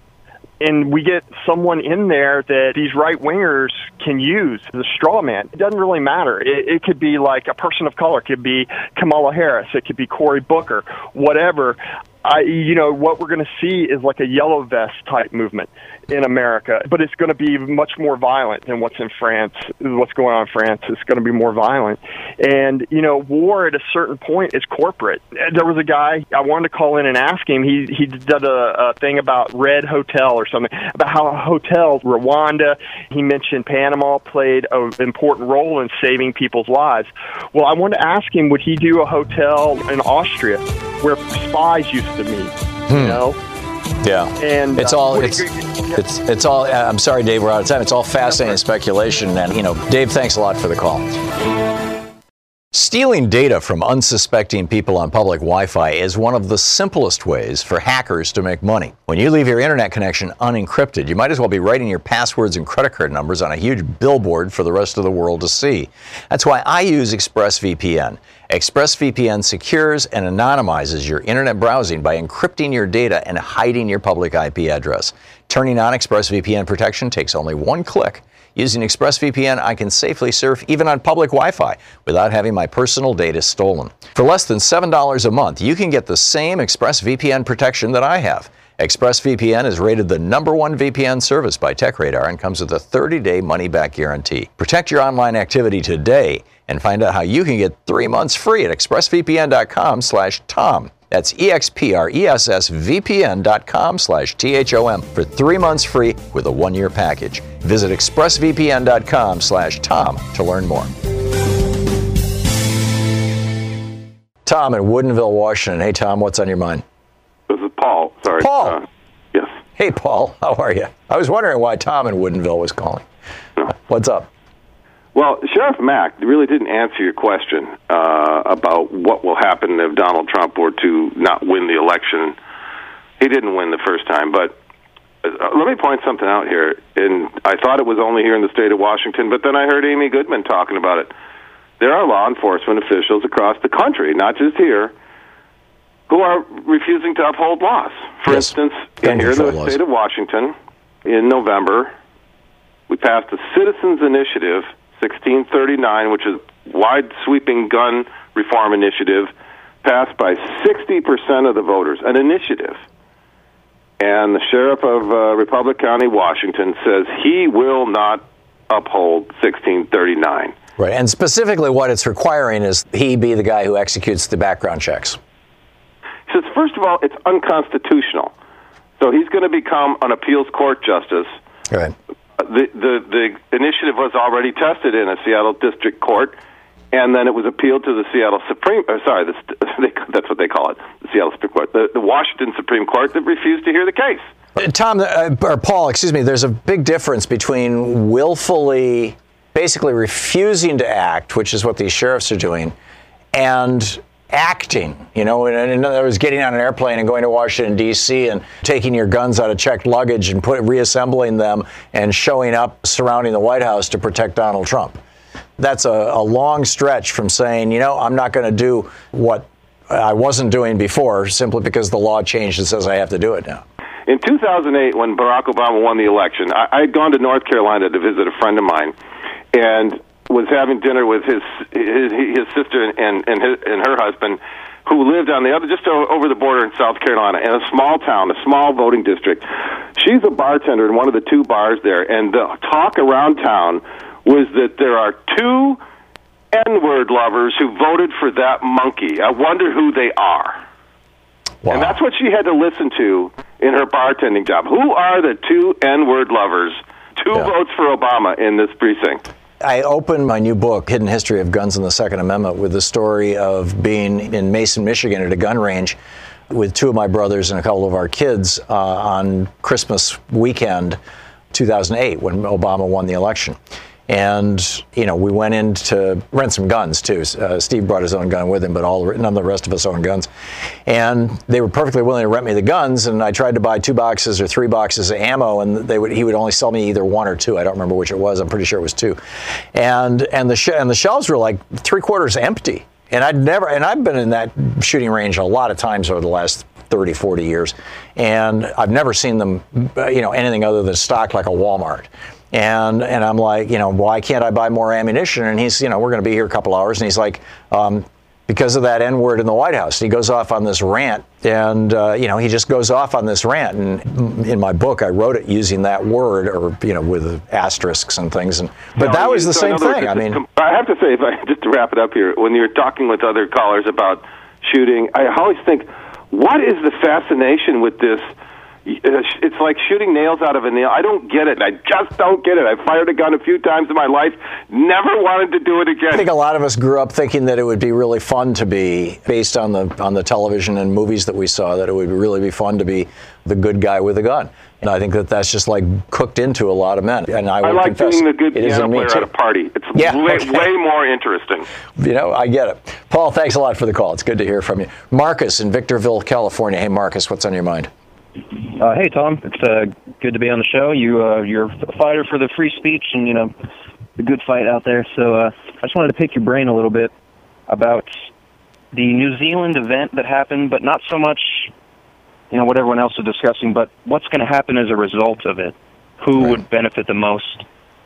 and we get someone in there that these right wingers can use as a straw man. It doesn't really matter. It, it could be like a person of color. It could be Kamala Harris. It could be Cory Booker. Whatever. I, you know, what we're going to see is like a yellow vest type movement in America, but it's going to be much more violent than what's in France. What's going on in France is going to be more violent. And, you know, war at a certain point is corporate. There was a guy I wanted to call in and ask him. He, he did a, a thing about Red Hotel or something, about how hotels, Rwanda, he mentioned Panama played an important role in saving people's lives. Well, I wanted to ask him, would he do a hotel in Austria where spies used to meet? Hmm. You know? Yeah, and it's uh, all it's, it's it's all. I'm sorry, Dave, we're out of time. It's all fascinating speculation, and you know, Dave, thanks a lot for the call. Stealing data from unsuspecting people on public Wi Fi is one of the simplest ways for hackers to make money. When you leave your internet connection unencrypted, you might as well be writing your passwords and credit card numbers on a huge billboard for the rest of the world to see. That's why I use ExpressVPN. ExpressVPN secures and anonymizes your internet browsing by encrypting your data and hiding your public IP address. Turning on ExpressVPN protection takes only one click Using ExpressVPN, I can safely surf even on public Wi Fi without having my personal data stolen. For less than $7 a month, you can get the same ExpressVPN protection that I have. ExpressVPN is rated the number one VPN service by TechRadar and comes with a 30-day money-back guarantee. Protect your online activity today and find out how you can get three months free at expressvpn.com/thom. That's expressvpn.com slash T-H-O-M for three months free with a one-year package. Visit expressvpn.com slash Thom to learn more. Tom in Woodinville, Washington. Hey, Tom, what's on your mind? This is Paul. Sorry. Paul. Uh, yes. Hey, Paul. How are you? I was wondering why Tom in Woodinville was calling. No. What's up? Well, Sheriff Mack really didn't answer your question uh, about what will happen if Donald Trump were to not win the election. He didn't win the first time, but uh, let me point something out here. And I thought it was only here in the state of Washington, but then I heard Amy Goodman talking about it. There are law enforcement officials across the country, not just here, who are refusing to uphold laws. For yes. instance, here in the laws. state of Washington, in November, we passed a citizens initiative 1639, which is wide sweeping gun reform initiative, passed by 60% of the voters, an initiative. And the sheriff of uh, Republic County, Washington, says he will not uphold 1639. Right, and specifically what it's requiring is he be the guy who executes the background checks. He says, first of all, it's unconstitutional. So he's going to become an appeals court justice. Right the, the the initiative was already tested in a Seattle district court, and then it was appealed to the Seattle Supreme. Uh, sorry, the, that's what they call it, the Seattle Supreme Court, the, the Washington Supreme Court that refused to hear the case. Uh, Tom uh, or Paul, excuse me. There's a big difference between willfully, basically refusing to act, which is what these sheriffs are doing, and acting, you know, in, in other words, getting on an airplane and going to Washington, D.C., and taking your guns out of checked luggage and put, reassembling them and showing up surrounding the White House to protect Donald Trump. That's a, a long stretch from saying, you know, I'm not going to do what I wasn't doing before simply because the law changed and says I have to do it now. In 2008, when Barack Obama won the election, I, I had gone to North Carolina to visit a friend of mine, and was having dinner with his his, his sister and and his, and her husband who lived on the other, just over the border in South Carolina, in a small town, a small voting district. She's a bartender in one of the two bars there, and the talk around town was that there are two N-word lovers who voted for that monkey. I wonder who they are. Wow. And that's what she had to listen to in her bartending job. Who are the two N-word lovers? Two yeah. votes for Obama in this precinct. I opened my new book, Hidden History of Guns and the Second Amendment, with the story of being in Mason, Michigan at a gun range with two of my brothers and a couple of our kids uh, on Christmas weekend 2008 when Obama won the election. And you know, we went in to rent some guns too. Uh, Steve brought his own gun with him, but all none of the rest of us own guns. And they were perfectly willing to rent me the guns. And I tried to buy two boxes or three boxes of ammo, and they would he would only sell me either one or two. I don't remember which it was. I'm pretty sure it was two. And and the sh- and the shelves were like three quarters empty. And I'd never and I've been in that shooting range a lot of times over the last 30, 40 years. And I've never seen them, you know, anything other than stocked like a Walmart. And, and I'm like, you know, why can't I buy more ammunition? And he's, you know, we're going to be here a couple hours. And he's like, um, because of that N word in the White House. He goes off on this rant, and uh, you know he just goes off on this rant. And in my book, I wrote it using that word, or you know, with asterisks and things. And but no, that was the so same thing. I mean, I have to say, if I just to wrap it up here, when you're talking with other callers about shooting, I always think, what is the fascination with this? it's like shooting nails out of a nail. I don't get it. I just don't get it. I fired a gun a few times in my life, never wanted to do it again. I think a lot of us grew up thinking that it would be really fun to be based on the on the television and movies that we saw that it would really be fun to be the good guy with a gun. And I think that that's just like cooked into a lot of men. And I, I like confess, being the good piano player at a party. It's yeah, way, okay. way more interesting. You know, I get it. Paul, thanks a lot for the call. It's good to hear from you. Marcus in Victorville, California. Hey, Marcus, what's on your mind? Uh, hey Thom, it's uh, good to be on the show. You uh, you're a fighter for the free speech and you know the good fight out there. So uh, I just wanted to pick your brain a little bit about the New Zealand event that happened, but not so much you know what everyone else is discussing, but what's going to happen as a result of it. Who right. would benefit the most?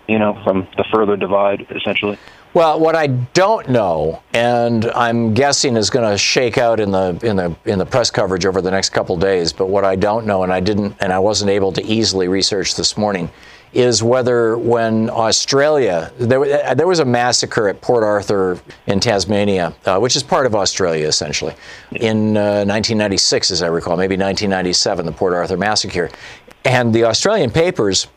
You know, from the further divide, essentially. Well, what I don't know, and I'm guessing is going to shake out in the in the in the press coverage over the next couple days. But what I don't know, and I didn't, and I wasn't able to easily research this morning, is whether when Australia there, there was a massacre at Port Arthur in Tasmania, uh, which is part of Australia essentially, in uh, 1996, as I recall, maybe 1997, the Port Arthur massacre, and the Australian papers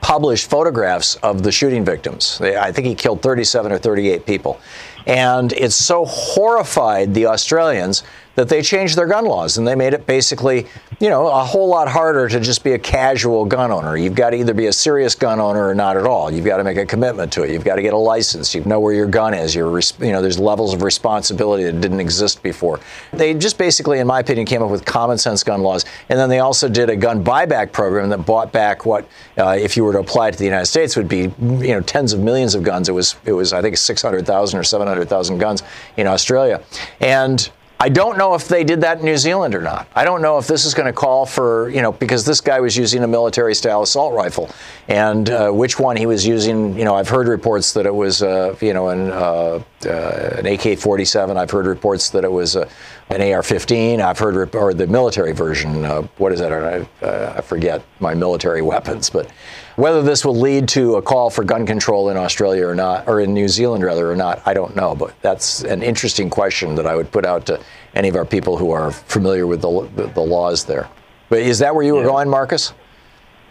published photographs of the shooting victims. I think he killed 37 or 38 people. And it so horrified the Australians that they changed their gun laws and they made it basically, you know, a whole lot harder to just be a casual gun owner. You've got to either be a serious gun owner or not at all. You've got to make a commitment to it. You've got to get a license. You know where your gun is. You're, you know, there's levels of responsibility that didn't exist before. They just basically, in my opinion, came up with common sense gun laws. And then they also did a gun buyback program that bought back what, uh, if you were to apply to the United States, would be, you know, tens of millions of guns. It was, it was I think, 600,000 or 700,000 guns in Australia. And I don't know if they did that in New Zealand or not. I don't know if this is going to call for, you know, because this guy was using a military style assault rifle. And uh, which one he was using, you know, I've heard reports that it was, uh, you know, an, uh, uh an AK 47. I've heard reports that it was an AR 15. I've heard, or the military version. Uh, what is that? I, I forget my military weapons. But whether this will lead to a call for gun control in Australia or not, or in New Zealand rather or not, I don't know. But that's an interesting question that I would put out to any of our people who are familiar with the, the, the laws there. But is that where you were going, Marcus?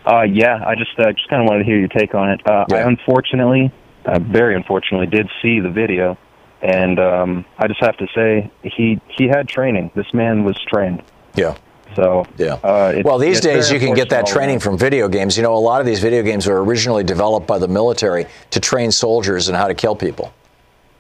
Uh, yeah, I just uh, just kind of wanted to hear your take on it. Uh, yeah. I unfortunately, uh, very unfortunately, did see the video, and um, I just have to say he he had training. This man was trained. Yeah. So yeah. Uh, well, these days you can get that training from video games. You know, a lot of these video games were originally developed by the military to train soldiers in how to kill people.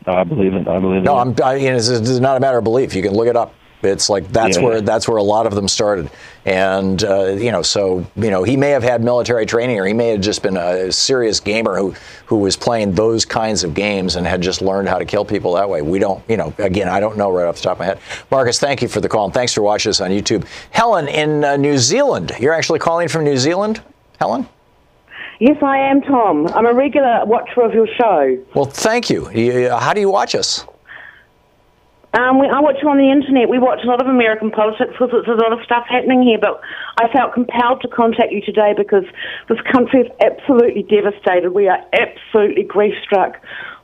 I believe it. I believe no, it. I'm. I, you know, it's, it's not a matter of belief. You can look it up. It's like that's yeah, where that's where a lot of them started, and uh, you know, so you know, he may have had military training, or he may have just been a serious gamer who who was playing those kinds of games and had just learned how to kill people that way. We don't, you know, again, I don't know right off the top of my head. Marcus, thank you for the call, and thanks for watching us on YouTube. Helen in uh, New Zealand, you're actually calling from New Zealand, Helen. Yes, I am, Thom. I'm a regular watcher of your show. Well, thank you. How do you watch us? Um, we, I watch you on the internet. We watch a lot of American politics because there's a lot of stuff happening here. But I felt compelled to contact you today because this country is absolutely devastated. We are absolutely grief struck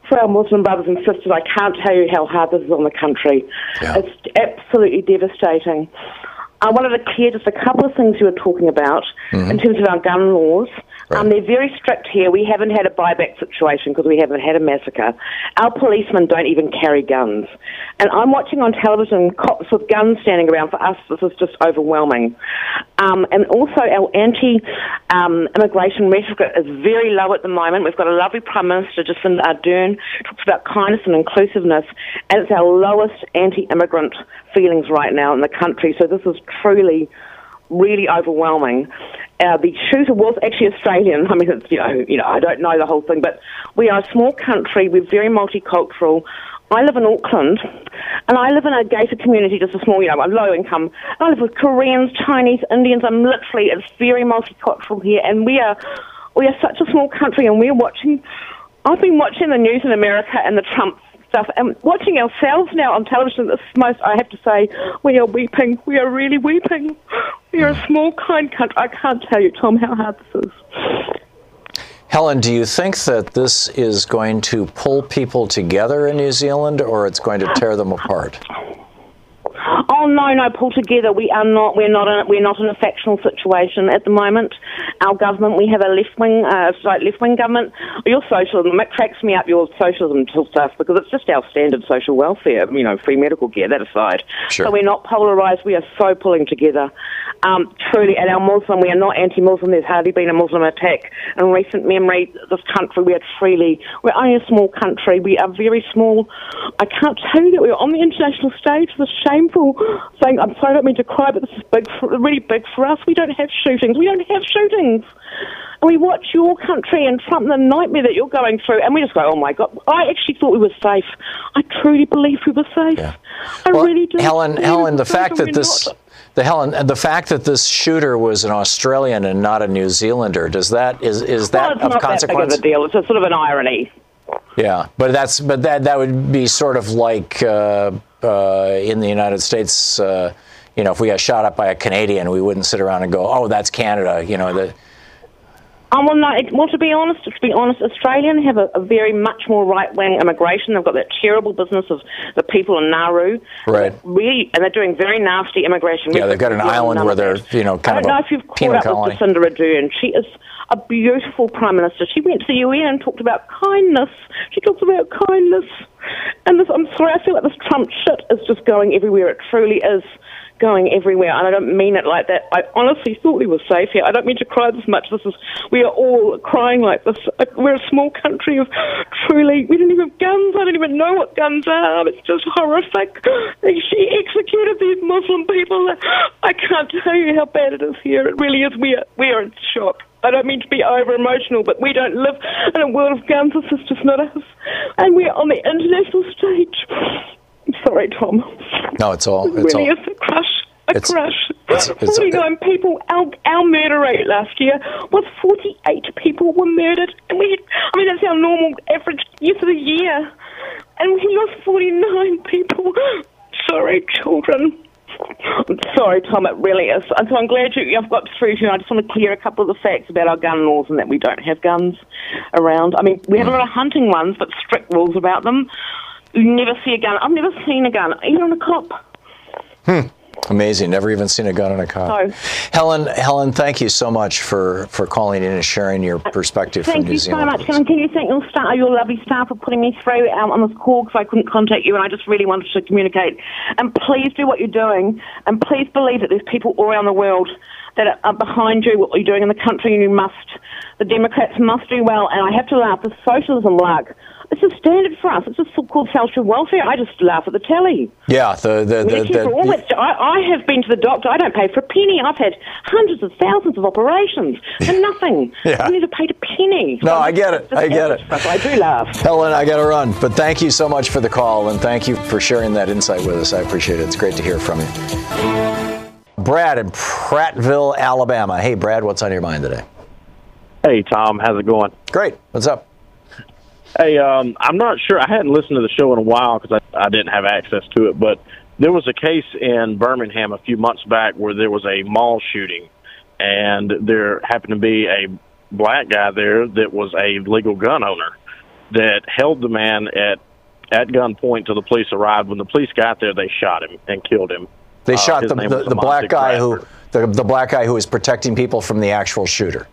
for our Muslim brothers and sisters. I can't tell you how hard this is on the country. Yeah. It's absolutely devastating. I wanted to clear just a couple of things you were talking about Mm-hmm. in terms of our gun laws. Um, they're very strict here. We haven't had a buyback situation because we haven't had a massacre. Our policemen don't even carry guns. And I'm watching on television cops with guns standing around. For us, this is just overwhelming. Um, and also, our anti um, immigration rhetoric is very low at the moment. We've got a lovely Prime Minister, Jacinda Ardern, talks about kindness and inclusiveness, and it's our lowest anti immigrant feelings right now in the country. So, this is truly really overwhelming. Uh, the shooter was actually Australian. I mean, it's, you know, you know, I don't know the whole thing, but we are a small country. We're very multicultural. I live in Auckland, and I live in a gated community, just a small, you know, I'm low income. I live with Koreans, Chinese, Indians. I'm literally, it's very multicultural here, and we are, we are such a small country, and we're watching. I've been watching the news in America and the Trump stuff, and watching ourselves now on television. This is most, I have to say, we are weeping. We are really weeping. We are a small, kind country. I can't tell you, Thom, how hard this is. Helen, do you think that this is going to pull people together in New Zealand or it's going to tear them apart? Oh no, no, pull together. We are not. We're not. In, we're not in a factional situation at the moment. Our government. We have a left wing, uh, like left wing government. Your socialism. It cracks me up. Your socialism stuff because it's just our standard social welfare. You know, free medical care. That aside. Sure. So we're not polarized. We are so pulling together. Um, truly, and our Muslim. We are not anti-Muslim. There's hardly been a Muslim attack in recent memory. This country. We are truly. We're only a small country. We are very small. I can't tell you that we're on the international stage. This shameful saying, I'm sorry, I don't mean to cry, but this is big, for, really big for us. We don't have shootings. We don't have shootings. And we watch your country and Trump the nightmare that you're going through, and we just go, oh my God. I actually thought we were safe. I truly believed we were safe. I really do. Helen, Helen, the fact that this, not. the Helen, uh, the fact that this shooter was an Australian and not a New Zealander, does that is is that well, it's of not consequence? that big of a deal. It's a sort of an irony. Yeah, but that's but that that would be sort of like uh, uh, in the United States. Uh, you know, if we got shot up by a Canadian, we wouldn't sit around and go, "Oh, that's Canada." You know, the, Oh, well, no, it, well, to be honest, to be honest, Australians have a, a very much more right-wing immigration. They've got that terrible business of the people in Nauru. right? Really, and they're doing very nasty immigration. Yeah, they've got an island where they're you know kind I don't know of if you've caught up colony. with Jacinda Ardern. She is a beautiful prime minister. She went to the UN and talked about kindness. She talks about kindness. And this, I'm sorry, I feel like this Trump shit is just going everywhere. It truly is going everywhere, and I don't mean it like that. I honestly thought we were safe here. I don't mean to cry this much. This is we are all crying like this. We're a small country of truly. We don't even have guns. I don't even know what guns are. It's just horrific. She executed these Muslim people. I can't tell you how bad it is here. It really is. We are we are in shock. I don't mean to be over emotional, but we don't live in a world of guns. This is just not us. And we're on the international stage. Sorry, Thom. No, it's all. It's really all. is a crush. A It's- crush. it's- it's- 49 people. Our, our murder rate last year was 48 people were murdered. And we had, I mean, that's our normal average year for the year. And we lost 49 people. Sorry, children. Sorry, Thom, it really is. And so I'm glad you, you've got through to. you. I just want to clear a couple of the facts about our gun laws and that we don't have guns around. I mean, we have a lot of hunting ones, but strict rules about them. You never see a gun. I've never seen a gun, even on a cop. Hmm. Amazing. Never even seen a gun in a cop. No. Helen, Helen, thank you so much for, for calling in and sharing your perspective Thank from New Zealand. Thank you so much. Can, can you thank your staff, your lovely staff, for putting me through um, on this call because I couldn't contact you and I just really wanted to communicate. And please do what you're doing, and please believe that there's people all around the world that are- behind you, what you're doing in the country, and you must. The Democrats must do well, and I have to laugh. The socialism lark. It's a standard for us. It's a so-called social welfare. I just laugh at the telly. Yeah, the the, the, Medicare for all. the I, I have been to the doctor. I don't pay for a penny. I've had hundreds of thousands of operations for nothing. Yeah. I never paid a penny. No, I get it. I get it. I do laugh. Helen, I got to run, but thank you so much for the call and thank you for sharing that insight with us. I appreciate it. It's great to hear from you. Brad in Prattville, Alabama. Hey, Brad, what's on your mind today? Hey, Thom, how's it going? Great. What's up? Hey, um, I'm not sure. I hadn't listened to the show in a while because I, I didn't have access to it. But there was a case in Birmingham a few months back where there was a mall shooting, and there happened to be a black guy there that was a legal gun owner that held the man at at gunpoint till the police arrived. When the police got there, they shot him and killed him. They Uh, shot the, the, the black guy Bradford. who the, the black guy who was protecting people from the actual shooter.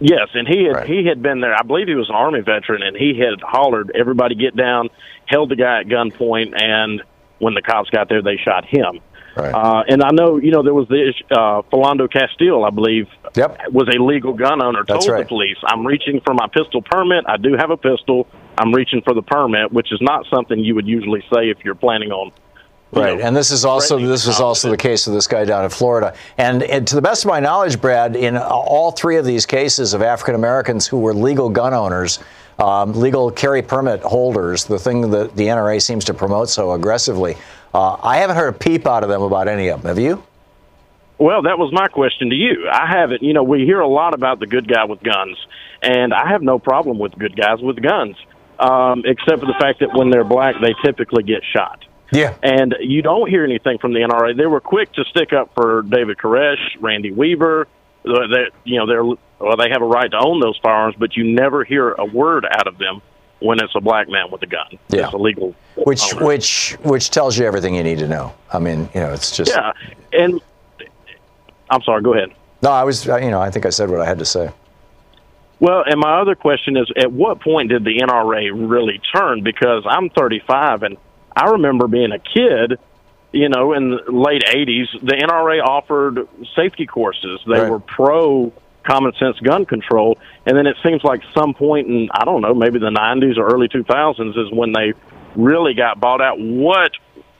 Yes, and he had he had been there. I believe he was an army veteran, and he had hollered, "Everybody get down!" Held the guy at gunpoint, and when the cops got there, they shot him. Right. Uh, and I know, you know, there was this uh, Philando Castile, I believe, yep. was a legal gun owner. Told right. the police, "I'm reaching for my pistol permit. I do have a pistol. I'm reaching for the permit," which is not something you would usually say if you're planning on. You Right, know, and this is also this was also the case of this guy down in Florida. And, and to the best of my knowledge, Brad, in all three of these cases of African Americans who were legal gun owners, um, legal carry permit holders, the thing that the NRA seems to promote so aggressively, uh, I haven't heard a peep out of them about any of them. Have you? Well, that was my question to you. I haven't, you know, we hear a lot about the good guy with guns, and I have no problem with good guys with guns, um, except for the fact that when they're black, they typically get shot. Yeah. And you don't hear anything from the NRA. They were quick to stick up for David Koresh, Randy Weaver. Uh, That you know, they're well, they have a right to own those firearms, but you never hear a word out of them when it's a black man with a gun. Yeah. It's illegal. Which owner. which which tells you everything you need to know. I mean, you know, it's just yeah, and I'm sorry. Go ahead. no. I was, you know, I think I said what I had to say. Well, and my other question is, at what point did the NRA really turn? Because I'm 35, and I remember being a kid, you know, in the late 80s, the NRA offered safety courses. They Right. were pro common sense gun control, and then it seems like some point in I don't know, maybe the 90s or early 2000s is when they really got bought out. What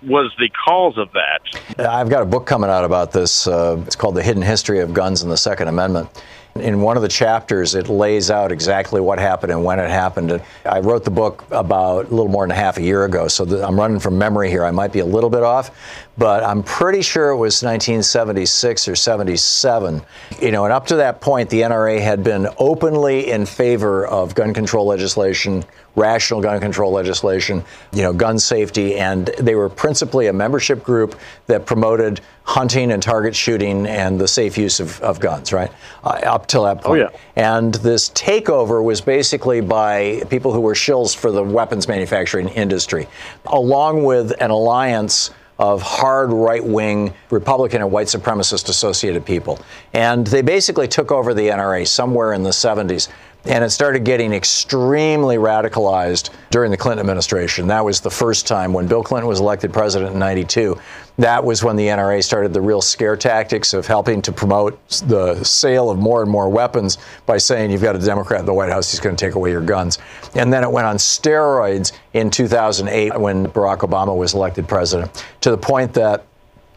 was the cause of that? I've got a book coming out about this. Uh, it's called The Hidden History of Guns and the Second Amendment. In one of the chapters, it lays out exactly what happened and when it happened. I wrote the book about a little more than a half a year ago, so I'm running from memory here. I might be a little bit off, but I'm pretty sure it was 1976 or 77. You know, and up to that point, the NRA had been openly in favor of gun control legislation, rational gun control legislation, you know, gun safety, and they were principally a membership group that promoted hunting and target shooting and the safe use of, of guns, right? Uh, up till that point. Oh, yeah. And this takeover was basically by people who were shills for the weapons manufacturing industry, along with an alliance of hard right wing Republican and white supremacist associated people. And they basically took over the NRA somewhere in the 70s. And it started getting extremely radicalized during the Clinton administration. That was the first time when Bill Clinton was elected president in 92. That was when the NRA started the real scare tactics of helping to promote the sale of more and more weapons by saying you've got a Democrat in the White House, he's going to take away your guns. And then it went on steroids in 2008 when Barack Obama was elected president, to the point that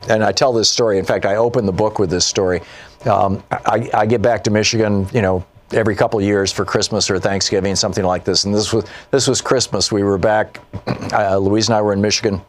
and I tell this story. In fact, I open the book with this story. Um, I, I get back to Michigan, you know, every couple of years for Christmas or Thanksgiving, something like this. And this was this was Christmas. We were back. Uh, Louise and I were in Michigan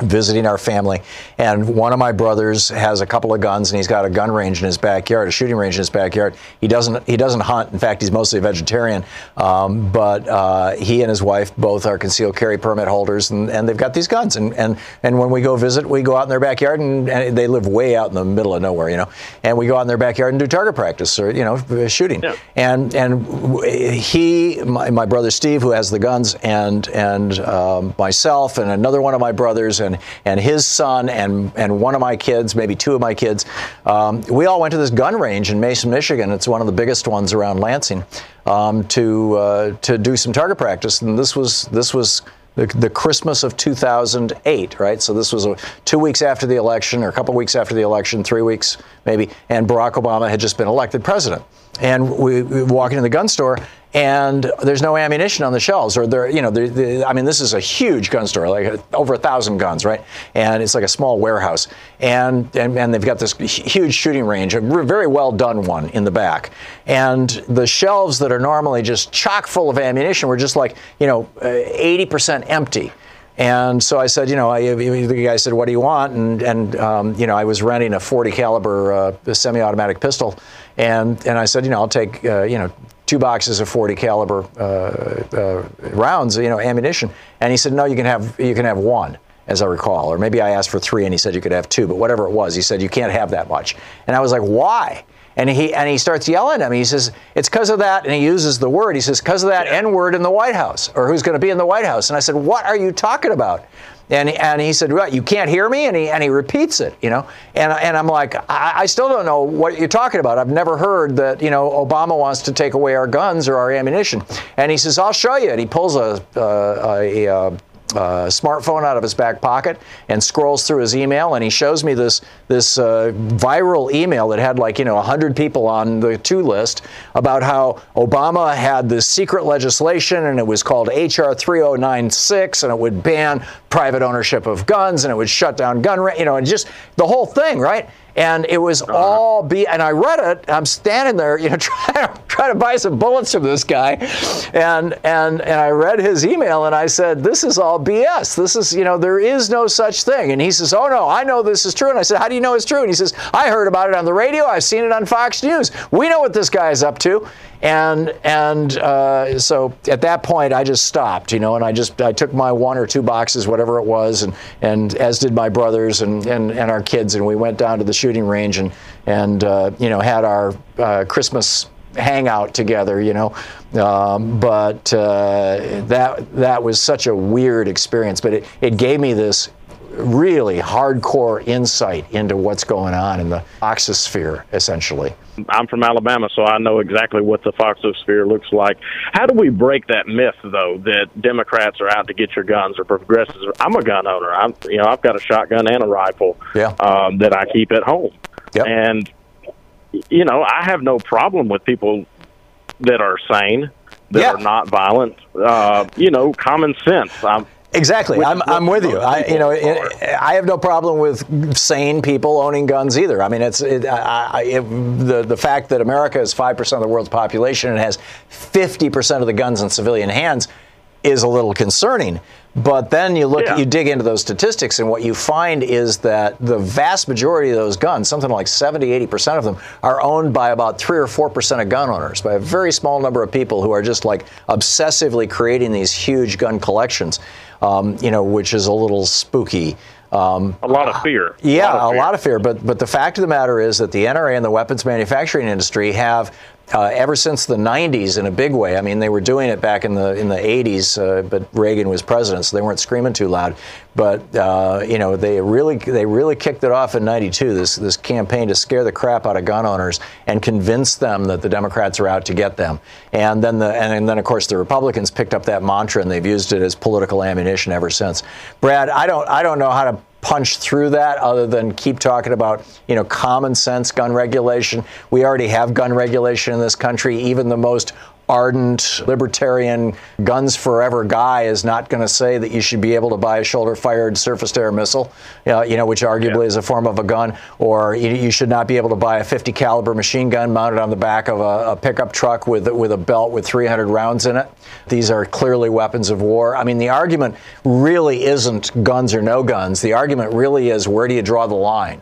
visiting our family and one of my brothers has a couple of guns and he's got a gun range in his backyard a shooting range in his backyard. He doesn't he doesn't hunt. In fact he's mostly a vegetarian. Um, but uh, he and his wife both are concealed carry permit holders and, and they've got these guns. And, and and when we go visit we go out in their backyard and, and they live way out in the middle of nowhere you know. And we go out in their backyard and do target practice or you know shooting. And and he my, my brother Steve who has the guns and and um, myself and another one of my brothers and and his son and and one of my kids, maybe two of my kids, um, we all went to this gun range in Mason, Michigan. It's one of the biggest ones around Lansing um, to uh, to do some target practice. And this was this was. The, the Christmas of 2008, right? So this was a, two weeks after the election, or a couple weeks after the election, three weeks maybe, and Barack Obama had just been elected president. And we, we walk into the gun store, and there's no ammunition on the shelves, or there, you know, there, there- I mean, this is a huge gun store, like uh, over a thousand guns, right? And it's like a small warehouse, and and, and they've got this huge shooting range, a very well done one in the back, and the shelves that are normally just chock full of ammunition were just like, you know, uh, 80% empty. And so I said, you know, I, the guy said, "What do you want?" And and um, you know, I was renting a 40 caliber uh, semi-automatic pistol, and and I said, you know, I'll take uh, you know two boxes of 40 caliber uh, uh, rounds, you know, ammunition. And he said, no, you can have you can have one, as I recall, or maybe I asked for three, and he said you could have two, but whatever it was, he said you can't have that much. And I was like, why? And he and he starts yelling at me. He says, "It's because of that," and he uses the word. He says, "Because of that N word in the White House, or who's going to be in the White House?" And I said, "What are you talking about?" And, and he said, "What? You can't hear me?" And he and he repeats it, you know. And and I'm like, I, I still don't know what you're talking about. I've never heard that you know Obama wants to take away our guns or our ammunition. And he says, "I'll show you." And he pulls a uh, a, a uh, smartphone out of his back pocket and scrolls through his email and he shows me this this uh, viral email that had like you know 100 people on the to list about how Obama had this secret legislation and it was called HR 3096 and it would ban private ownership of guns and it would shut down gun you know and just the whole thing right and it was uh-huh. all be and I read it. I'm standing there, you know, trying to, trying to buy some bullets from this guy, and and and I read his email and I said, "This is all BS. This is you know there is no such thing." And he says, "Oh no, I know this is true." And I said, "How do you know it's true?" And he says, "I heard about it on the radio. I've seen it on Fox News. We know what this guy is up to." And and uh, so at that point I just stopped, you know, and I just I took my one or two boxes, whatever it was, and and as did my brothers and and, and our kids, and we went down to the shooting range and and uh, you know had our uh, Christmas hangout together, you know. Um, but uh, that that was such a weird experience, but it, it gave me this really hardcore insight into what's going on in the foxosphere, essentially. I'm from Alabama, so I know exactly what the foxosphere looks like. How do we break that myth, though, that Democrats are out to get your guns or progressives? I'm a gun owner. I'm, you know, I've got a shotgun and a rifle yeah. um, that I keep at home, yep. and you know, I have no problem with people that are sane, that yeah. are not violent. Uh, you know, common sense. I'm, Exactly, with, I'm, I'm with you. I, you know, it, I have no problem with sane people owning guns either. I mean, it's it, I, it, the the fact that America is five percent of the world's population and has fifty percent of the guns in civilian hands is a little concerning. But then you look, yeah. you dig into those statistics, and what you find is that the vast majority of those guns, something like 70, 80% of them, are owned by about 3 or 4% of gun owners, by a very small number of people who are just like obsessively creating these huge gun collections, um, you know, which is a little spooky. Um, a lot of fear. Yeah, a, lot of fear. a lot of fear. But but the fact of the matter is that the NRA and the weapons manufacturing industry have uh, ever since the 90s in a big way. I mean, they were doing it back in the in the 80s, uh, but Reagan was president, so they weren't screaming too loud. But uh, you know, they really they really kicked it off in '92. This this campaign to scare the crap out of gun owners and convince them that the Democrats are out to get them. And then the and, and then of course the Republicans picked up that mantra and they've used it as political ammunition ever since. Brad, I don't I don't know how to punch through that other than keep talking about you know common sense gun regulation. We already have gun regulation in this country. Even the most ardent libertarian guns forever guy is not going to say that you should be able to buy a shoulder fired surface to air missile uh, you know which arguably yeah. is a form of a gun or you, you, should not be able to buy a 50 caliber machine gun mounted on the back of a, a pickup truck with with a belt with 300 rounds in it. These are clearly weapons of war. I mean the argument really isn't guns or no guns. The argument really is where do you draw the line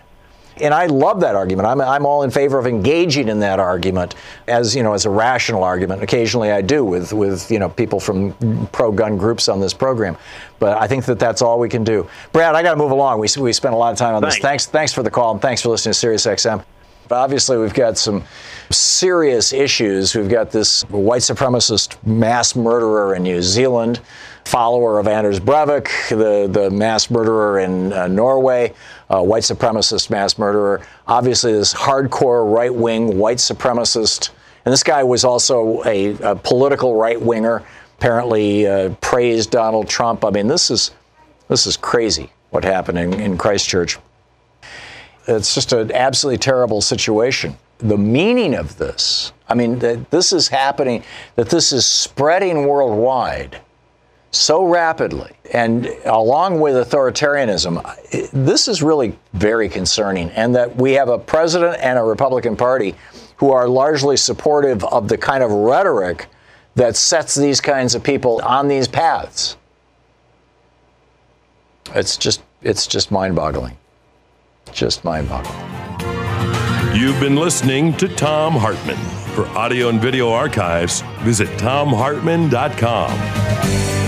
and I love that argument. I'm, I'm all in favor of engaging in that argument as you know as a rational argument. Occasionally I do with with you know people from pro-gun groups on this program, but I think that that's all we can do. Brad, I got to move along. We we spent a lot of time on this. Thanks thanks for the call and thanks for listening to Sirius XM. Obviously, we've got some serious issues. We've got this white supremacist mass murderer in New Zealand, follower of Anders Breivik, the, the mass murderer in uh, Norway uh, white supremacist mass murderer. Obviously, this hardcore right wing white supremacist. And this guy was also a, a political right winger, apparently uh, praised Donald Trump. I mean, this is, this is crazy what happened in, in Christchurch. It's just an absolutely terrible situation. The meaning of this, I mean, that this is happening, that this is spreading worldwide so rapidly and along with authoritarianism, this is really very concerning. And that we have a president and a Republican Party who are largely supportive of the kind of rhetoric that sets these kinds of people on these paths. It's just it's just mind-boggling. Just mind-boggling. You've been listening to Thom Hartmann. For audio and video archives, visit thomhartmann.com.